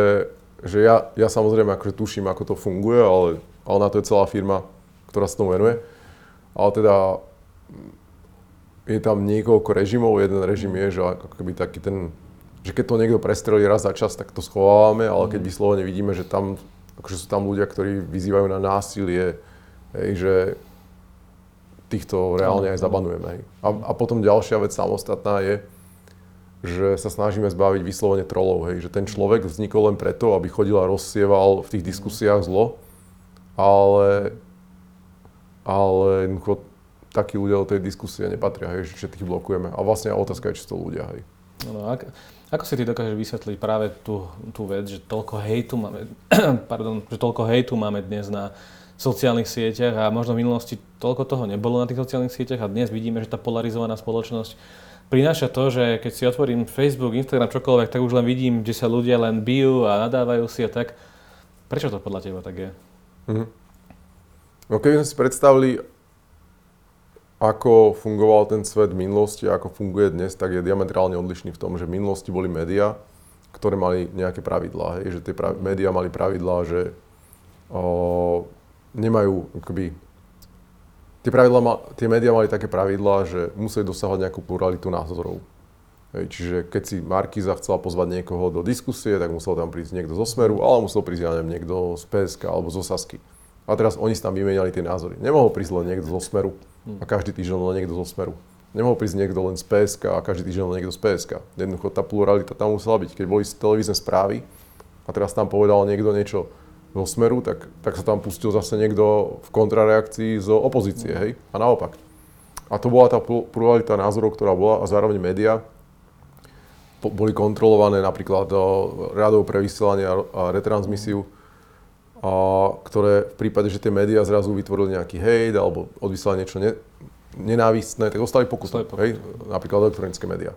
že ja, ja samozrejme akože tuším, ako to funguje, ale, ale na to je celá firma, ktorá sa tomu venuje. Ale teda je tam niekoľko režimov. Jeden režim je, že ako keby taký ten že keď to niekto prestrelí raz za čas, tak to schovávame, ale keď mhm. vyslovene vidíme, že tam, akože sú tam ľudia, ktorí vyzývajú na násilie, hej, že týchto reálne aj zabanujeme. Hej. A, a potom ďalšia vec samostatná je, že sa snažíme zbaviť vyslovene trolov, hej, že ten človek vznikol len preto, aby chodil a rozsieval v tých mhm. diskusiách zlo, ale, ale jednoducho takí ľudia do tej diskusie nepatria, hej, že tých blokujeme. A vlastne otázka je, či to ľudia. Hej. No, ak, ako si ty dokážeš vysvetliť práve tú, tú vec, že toľko hejtu máme, pardon, že toľko hejtu máme dnes na sociálnych sieťach a možno v minulosti toľko toho nebolo na tých sociálnych sieťach a dnes vidíme, že tá polarizovaná spoločnosť prináša to, že keď si otvorím Facebook, Instagram, čokoľvek, tak už len vidím, kde sa ľudia len bijú a nadávajú si a tak. Prečo to podľa teba tak je? Mhm. No keby sme si predstavili ako fungoval ten svet v minulosti a ako funguje dnes, tak je diametrálne odlišný v tom, že v minulosti boli médiá, ktoré mali nejaké pravidlá, hej, že tie prav- médiá mali pravidlá, že o, nemajú akoby, tie, pravidlá, tie médiá mali také pravidlá, že museli dosahovať nejakú pluralitu názorov. Hej, čiže keď si Markiza chcela pozvať niekoho do diskusie, tak musel tam prísť niekto zo Smeru, ale musel prísť, ja neviem, niekto z PSK alebo zo Sasky. A teraz oni si tam vymenali tie názory. Nemohol prísť len niekto zo Smeru a každý týždeň len niekto zo Smeru. Nemohol prísť niekto len z PSK a každý týždeň len niekto z PSK. Jednoducho tá pluralita tam musela byť. Keď boli televízne správy a teraz tam povedal niekto niečo zo Smeru, tak, tak sa tam pustil zase niekto v kontrareakcii z opozície, hej? A naopak. A to bola tá pluralita názorov, ktorá bola a zároveň médiá boli kontrolované napríklad radou pre vysielanie a retransmisiu a ktoré v prípade, že tie médiá zrazu vytvorili nejaký hejt alebo odvyslali niečo ne, nenávistné, tak ostali pokutom, hej, napríklad elektronické médiá.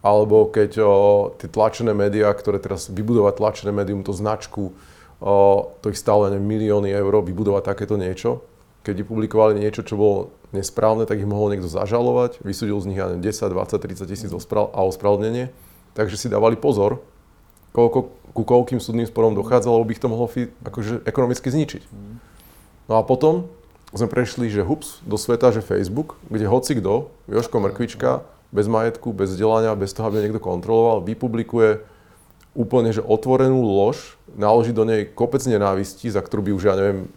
Alebo keď o, tie tlačené médiá, ktoré teraz vybudovať tlačené médium, to značku, o, to ich stále neviem, milióny eur vybudovať takéto niečo. Keď vypublikovali niečo, čo bolo nesprávne, tak ich mohol niekto zažalovať, vysúdil z nich ja neviem, 10, 20, 30 tisíc a ospravedlnenie. Takže si dávali pozor, koľko, ku koľkým súdnym sporom dochádzalo, by ich to mohlo akože ekonomicky zničiť. No a potom sme prešli, že hups, do sveta, že Facebook, kde hoci kto, Joško Mrkvička, bez majetku, bez vzdelania, bez toho, aby niekto kontroloval, vypublikuje úplne že otvorenú lož, naloží do nej kopec nenávisti, za ktorú by už, ja neviem,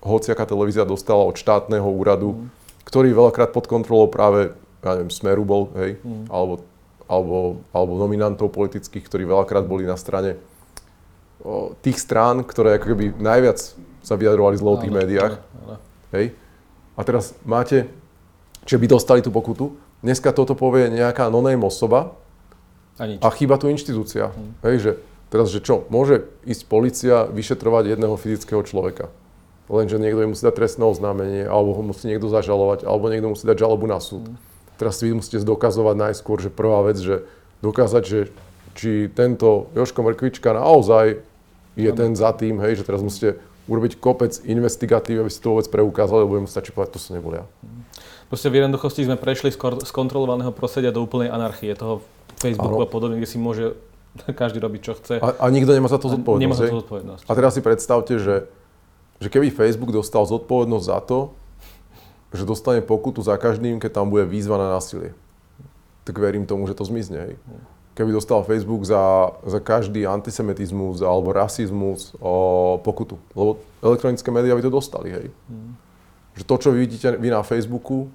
hociaká televízia dostala od štátneho úradu, mm. ktorý veľakrát pod kontrolou práve, ja neviem, Smeru bol, hej, mm. alebo, alebo, alebo nominantov politických, ktorí veľakrát boli na strane o, tých strán, ktoré ako keby najviac sa vyjadrovali zlo v tých médiách. Hej. A teraz máte, či by dostali tú pokutu, dneska toto povie nejaká non osoba a, nič. a chýba tu inštitúcia. Mm. Hej, že teraz, že čo, môže ísť policia vyšetrovať jedného fyzického človeka lenže niekto musí dať trestné oznámenie, alebo ho musí niekto zažalovať, alebo niekto musí dať žalobu na súd. Mm. Teraz si vy musíte zdokazovať najskôr, že prvá vec, že dokázať, že či tento Joško Mrkvička naozaj je ten za tým, hej, že teraz musíte urobiť kopec investigatív, aby ste to vôbec preukázali, lebo mu stačí povedať, to som nebol ja. Proste v jednoduchosti sme prešli z kontrolovaného prostredia do úplnej anarchie toho Facebooku ano. a podobne, kde si môže každý robiť, čo chce. A, a nikto nemá za to zodpovednosť. Nemá za to zodpovednosť. A teraz si predstavte, že že keby Facebook dostal zodpovednosť za to, že dostane pokutu za každým, keď tam bude výzva na násilie, tak verím tomu, že to zmizne. Hej. Keby dostal Facebook za, za každý antisemitizmus alebo rasizmus o pokutu. Lebo elektronické médiá by to dostali. Hej. Mm. Že to, čo vy vidíte vy na Facebooku,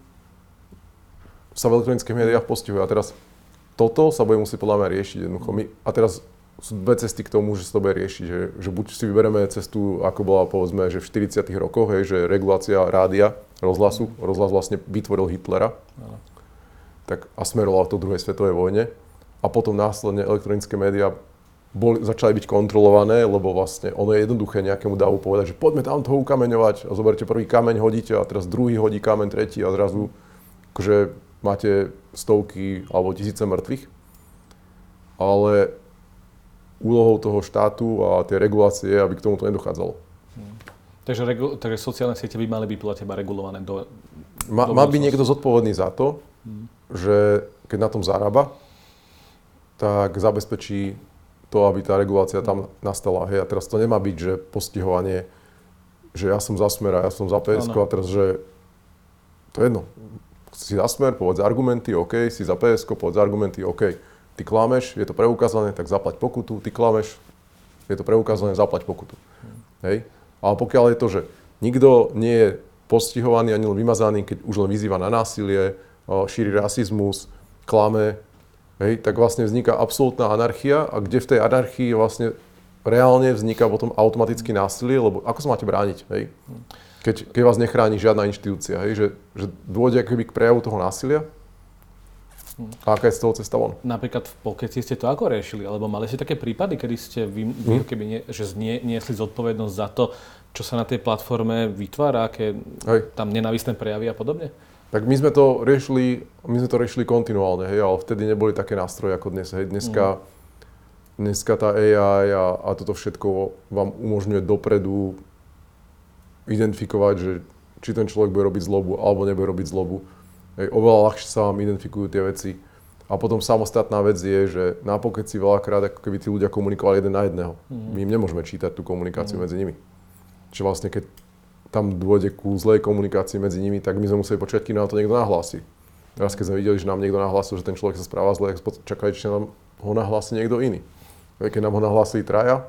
sa v elektronických médiách postihuje. A teraz toto sa bude musieť podľa mňa riešiť jednoducho. My, a teraz sú dve cesty k tomu, že sa to bude riešiť. Že, že buď si vyberieme cestu, ako bola povedzme, že v 40 rokoch, hej, že regulácia rádia, rozhlasu, rozhlas vlastne vytvoril Hitlera, tak a smeroval to druhej svetovej vojne. A potom následne elektronické médiá boli, začali byť kontrolované, lebo vlastne ono je jednoduché nejakému davu povedať, že poďme tam toho ukameňovať a zoberte prvý kameň, hodíte a teraz druhý hodí kameň, tretí a zrazu akože máte stovky alebo tisíce mŕtvych. Ale úlohou toho štátu a tie regulácie, aby k tomuto nedochádzalo. Hmm. Takže, regu- takže sociálne siete by mali byť podľa teba regulované do... Ma, do mal by niekto zodpovedný za to, hmm. že keď na tom zarába, tak zabezpečí to, aby tá regulácia tam nastala. Hej, a teraz to nemá byť, že postihovanie, že ja som za smer a ja som za PSK a teraz, že to je jedno. Si za smer, povedz argumenty, OK, si za PSK, povedz argumenty, OK ty klameš, je to preukázané, tak zaplať pokutu, ty klameš, je to preukázané, zaplať pokutu. Hmm. Hej? Ale pokiaľ je to, že nikto nie je postihovaný ani len vymazaný, keď už len vyzýva na násilie, šíri rasizmus, klame, hej, tak vlastne vzniká absolútna anarchia a kde v tej anarchii vlastne reálne vzniká potom automaticky násilie, lebo ako sa máte brániť, hej? Keď, keď vás nechráni žiadna inštitúcia, hej? Že, že dôjde akoby k prejavu toho násilia, a aká je z toho cesta von? Napríklad v Pokeci ste to ako riešili? Alebo mali ste také prípady, kedy ste vy, hmm. keby nie, že znie, niesli zodpovednosť za to, čo sa na tej platforme vytvára, aké hej. tam nenavistné prejavy a podobne? Tak my sme to riešili, my sme to riešili kontinuálne, hej, ale vtedy neboli také nástroje ako dnes. Hej. Dneska, mm. dneska tá AI a, a toto všetko vám umožňuje dopredu identifikovať, že či ten človek bude robiť zlobu alebo nebude robiť zlobu Hej, oveľa ľahšie sa vám identifikujú tie veci. A potom samostatná vec je, že na si veľakrát ako keby tí ľudia komunikovali jeden na jedného. Mm. My im nemôžeme čítať tú komunikáciu mm. medzi nimi. Čiže vlastne keď tam dôjde ku zlej komunikácii medzi nimi, tak my sme museli počkať, kým nám to niekto nahlási. Raz keď sme videli, že nám niekto nahlásil, že ten človek sa správa zle, čakali, či nám ho nahlási niekto iný. Keď nám ho nahlásili traja,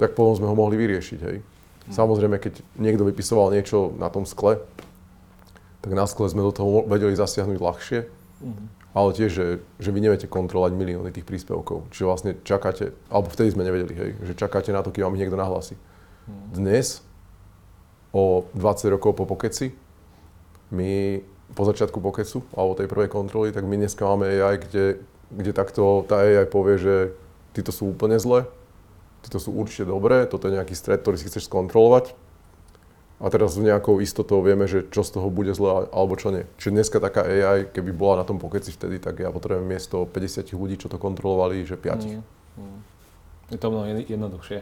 tak potom sme ho mohli vyriešiť. Hej. Mm. Samozrejme, keď niekto vypisoval niečo na tom skle, tak na skle sme do toho vedeli zasiahnuť ľahšie. Mm-hmm. Ale tiež, že, že vy neviete kontrolovať milióny tých príspevkov. Čiže vlastne čakáte, alebo vtedy sme nevedeli, hej, že čakáte na to, kým vám ich niekto nahlási. Mm-hmm. Dnes, o 20 rokov po pokeci, my po začiatku pokecu, alebo tej prvej kontroly, tak my dneska máme AI, kde, kde takto tá AI povie, že títo sú úplne zlé, títo sú určite dobré, toto je nejaký stred, ktorý si chceš skontrolovať a teraz s nejakou istotou vieme, že čo z toho bude zle alebo čo nie. Čiže dneska taká AI, keby bola na tom pokeci vtedy, tak ja potrebujem miesto 50 ľudí, čo to kontrolovali, že 5. Mm, mm. Je to mnoho jednoduchšie.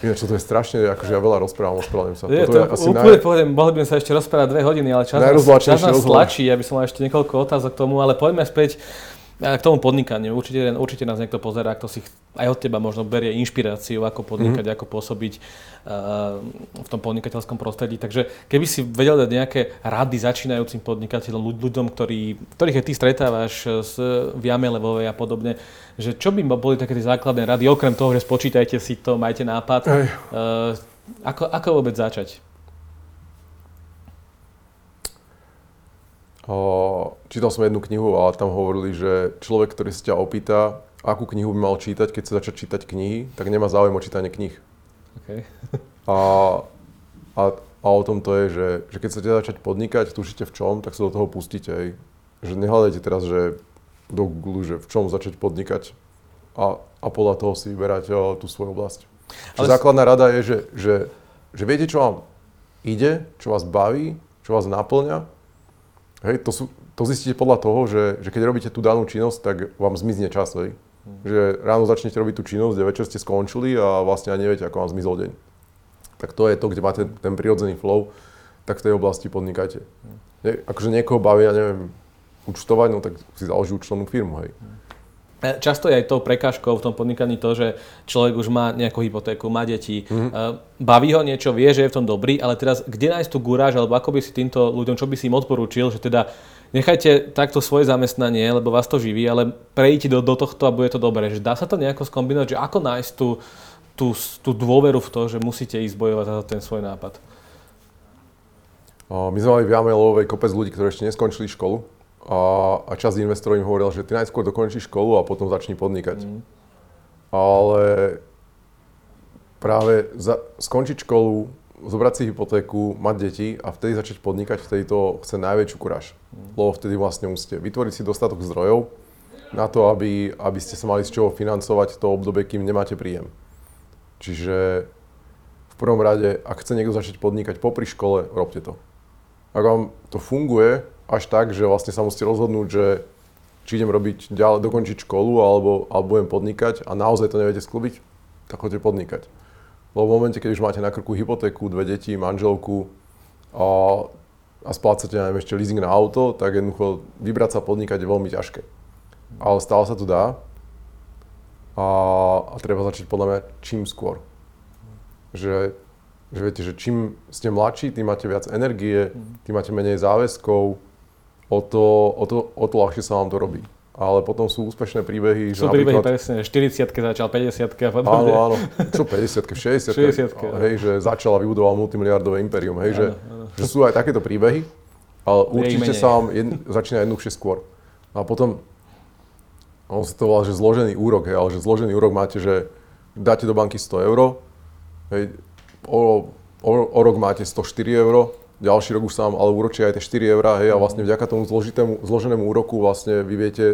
Ináč, to je strašne, akože ja veľa rozprávam, ospravedlňujem sa. Je, to, je asi úplne naj... poviem, mohli by sme sa ešte rozprávať dve hodiny, ale čas, čas nás tlačí, ja by som mal ešte niekoľko otázok k tomu, ale poďme späť k tomu podnikaniu, určite, určite nás niekto pozerá, kto si aj od teba možno berie inšpiráciu, ako podnikať, mm. ako pôsobiť uh, v tom podnikateľskom prostredí. Takže keby si vedel dať nejaké rady začínajúcim podnikateľom, ľuďom, ktorí, ktorých aj ty stretávaš z Viamelevovej a podobne, že čo by boli také tie základné rady, okrem toho, že spočítajte si to, majte nápad, uh, ako, ako vôbec začať? Čítal som jednu knihu a tam hovorili, že človek, ktorý sa ťa opýta, akú knihu by mal čítať, keď sa začať čítať knihy, tak nemá záujem o čítanie knih. Okay. a, a, a o tom to je, že, že keď chcete začať podnikať, tušíte v čom, tak sa do toho pustíte. Aj. Že nehľadajte teraz, že do Google, že v čom začať podnikať a, a podľa toho si vyberáte tú svoju oblasť. Ale... Základná rada je, že, že, že viete, čo vám ide, čo vás baví, čo vás naplňa Hej, to, sú, to zistíte podľa toho, že, že keď robíte tú danú činnosť, tak vám zmizne čas. Hej. Mm. Že ráno začnete robiť tú činnosť, kde večer ste skončili a vlastne ani neviete, ako vám zmizol deň. Tak to je to, kde máte ten prirodzený flow, tak v tej oblasti podnikajte. Mm. Akože niekoho baví, ja neviem, účtovať, no tak si založí účtovnú firmu. Hej. Mm. E, často je aj tou prekážkou v tom podnikaní to, že človek už má nejakú hypotéku, má deti, mm-hmm. baví ho niečo, vie, že je v tom dobrý, ale teraz kde nájsť tú gúráž, alebo ako by si týmto ľuďom, čo by si im odporúčil, že teda nechajte takto svoje zamestnanie, lebo vás to živí, ale prejdite do, do tohto a bude to dobré. Že dá sa to nejako skombinovať, že ako nájsť tú, tú, tú dôveru v to, že musíte ísť bojovať za ten svoj nápad? My sme mali v Jamelovej kopec ľudí, ktorí ešte neskončili školu a, a časť investorov im hovoril, že ty najskôr dokončíš školu a potom začni podnikať. Mm. Ale práve za, skončiť školu, zobrať si hypotéku, mať deti a vtedy začať podnikať, vtedy to chce najväčšiu kuráž. Mm. Lebo vtedy vlastne musíte vytvoriť si dostatok zdrojov na to, aby, aby ste sa mali z čoho financovať to obdobie, kým nemáte príjem. Čiže v prvom rade, ak chce niekto začať podnikať popri škole, robte to. Ak vám to funguje, až tak, že vlastne sa musíte rozhodnúť, že či idem robiť ďalej, dokončiť školu alebo, alebo budem podnikať a naozaj to neviete sklbiť, tak chodite podnikať. Lebo v momente, keď už máte na krku hypotéku, dve deti, manželku a, a splácate neviem, ešte leasing na auto, tak jednoducho vybrať sa podnikať je veľmi ťažké. Ale stále sa to dá a, a treba začať podľa mňa čím skôr. Že, že viete, že čím ste mladší, tým máte viac energie, tým máte menej záväzkov, o to, o to, o to ľahšie sa vám to robí. Ale potom sú úspešné príbehy. Sú že príbehy presne, 40 začal, 50 a podobne. Áno, áno. Čo 50 60 60 Hej, že začal a vybudoval multimiliardové imperium. Hej, áno, že, áno. že sú aj takéto príbehy, ale určite sa vám jedn, začína jednoduchšie skôr. A potom, on sa to volá, že zložený úrok, hej, ale že zložený úrok máte, že dáte do banky 100 eur, hej, o, o, o rok máte 104 eur, ďalší rok už sa vám ale úročia aj tie 4 eurá, hej, a vlastne vďaka tomu zložitému, zloženému úroku vlastne vy viete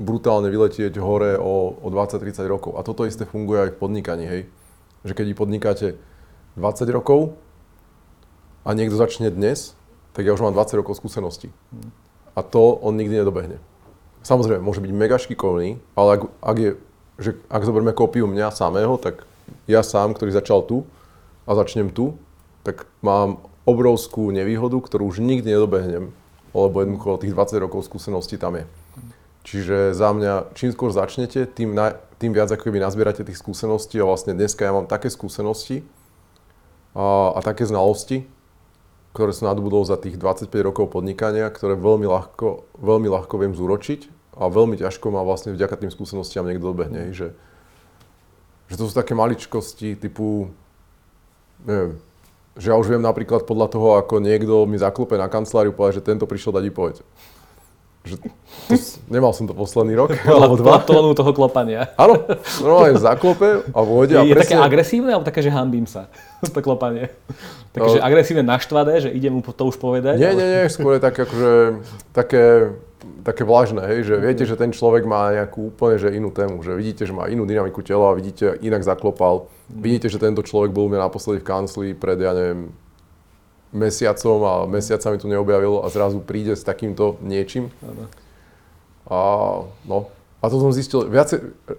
brutálne vyletieť hore o, o 20-30 rokov. A toto isté funguje aj v podnikaní, hej. Že keď podnikáte 20 rokov a niekto začne dnes, tak ja už mám 20 rokov skúseností. A to on nikdy nedobehne. Samozrejme, môže byť mega šikovný, ale ak, ak, je, že ak zoberieme kópiu mňa samého, tak ja sám, ktorý začal tu a začnem tu, tak mám obrovskú nevýhodu, ktorú už nikdy nedobehnem, lebo jednoducho tých 20 rokov skúseností tam je. Čiže za mňa, čím skôr začnete, tým, na, tým viac ako keby nazbierate tých skúseností a vlastne dneska ja mám také skúsenosti a, a také znalosti, ktoré som nadobudol za tých 25 rokov podnikania, ktoré veľmi ľahko, veľmi ľahko viem zúročiť a veľmi ťažko ma vlastne vďaka tým skúsenostiam niekto dobehne. Že, že to sú také maličkosti typu, neviem, že ja už viem napríklad podľa toho, ako niekto mi zaklope na kanceláriu, povedať, že tento prišiel dať výpoveď. Že to, nemal som to posledný rok, alebo dva. tónu toho klopania. Áno, normálne zaklope a vôjde. Je, a presne... také agresívne, alebo také, že hambím sa, to klopanie? Také, no. agresívne naštvané, že idem mu to už povedať? Nie, nie, nie, skôr je také, akože, také také vlažné, hej, že viete, že ten človek má nejakú úplne že inú tému, že vidíte, že má inú dynamiku tela, vidíte, inak zaklopal, vidíte, že tento človek bol u mňa naposledy v kancli pred, ja neviem, mesiacom a mesiacami tu neobjavil a zrazu príde s takýmto niečím. A no, a to som zistil, viac,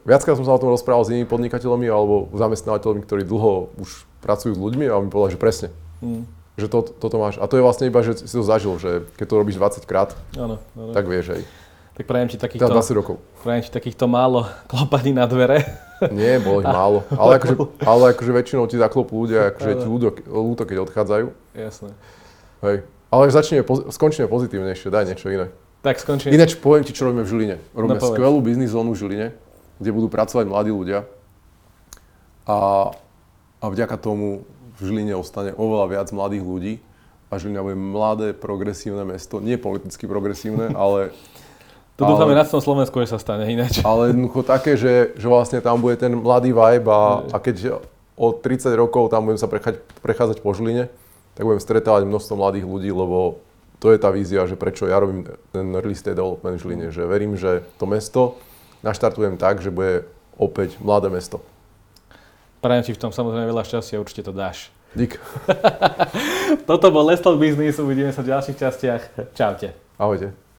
viackrát som sa o tom rozprával s inými podnikateľmi alebo zamestnávateľmi, ktorí dlho už pracujú s ľuďmi a mi povedali, že presne. Mm že to, toto máš. A to je vlastne iba, že si to zažil, že keď to robíš 20 krát, ano, ano. tak vieš aj. Tak prajem ti takýchto, Teda 20 rokov. prajem ti takýchto málo klopaní na dvere. Nie, bolo ich málo. Ale akože, ale akože väčšinou ti zaklopú ľudia, akože ti ľúto, ľúto, keď odchádzajú. Jasné. Hej. Ale začneme, skončíme pozitívnejšie, daj niečo iné. Tak skončím. Ináč poviem ti, čo robíme v Žiline. Robíme No, skvelú biznis zónu v Žiline, kde budú pracovať mladí ľudia. A, a vďaka tomu v Žiline ostane oveľa viac mladých ľudí. A Žilina bude mladé, progresívne mesto. Nie politicky progresívne, ale, To dúfame na celom Slovensku, že sa stane ináč. ale jednoducho také, že, že vlastne tam bude ten mladý vibe a, a keď o 30 rokov tam budem sa prechať, prechádzať po Žiline, tak budem stretávať množstvo mladých ľudí, lebo to je tá vízia, že prečo ja robím ten real estate development v Žiline, že verím, že to mesto naštartujem tak, že bude opäť mladé mesto. Prajem ti v tom samozrejme veľa šťastia, určite to dáš. Dík. Toto bol Let's Talk Business, uvidíme sa v ďalších častiach. Čaute. Ahojte.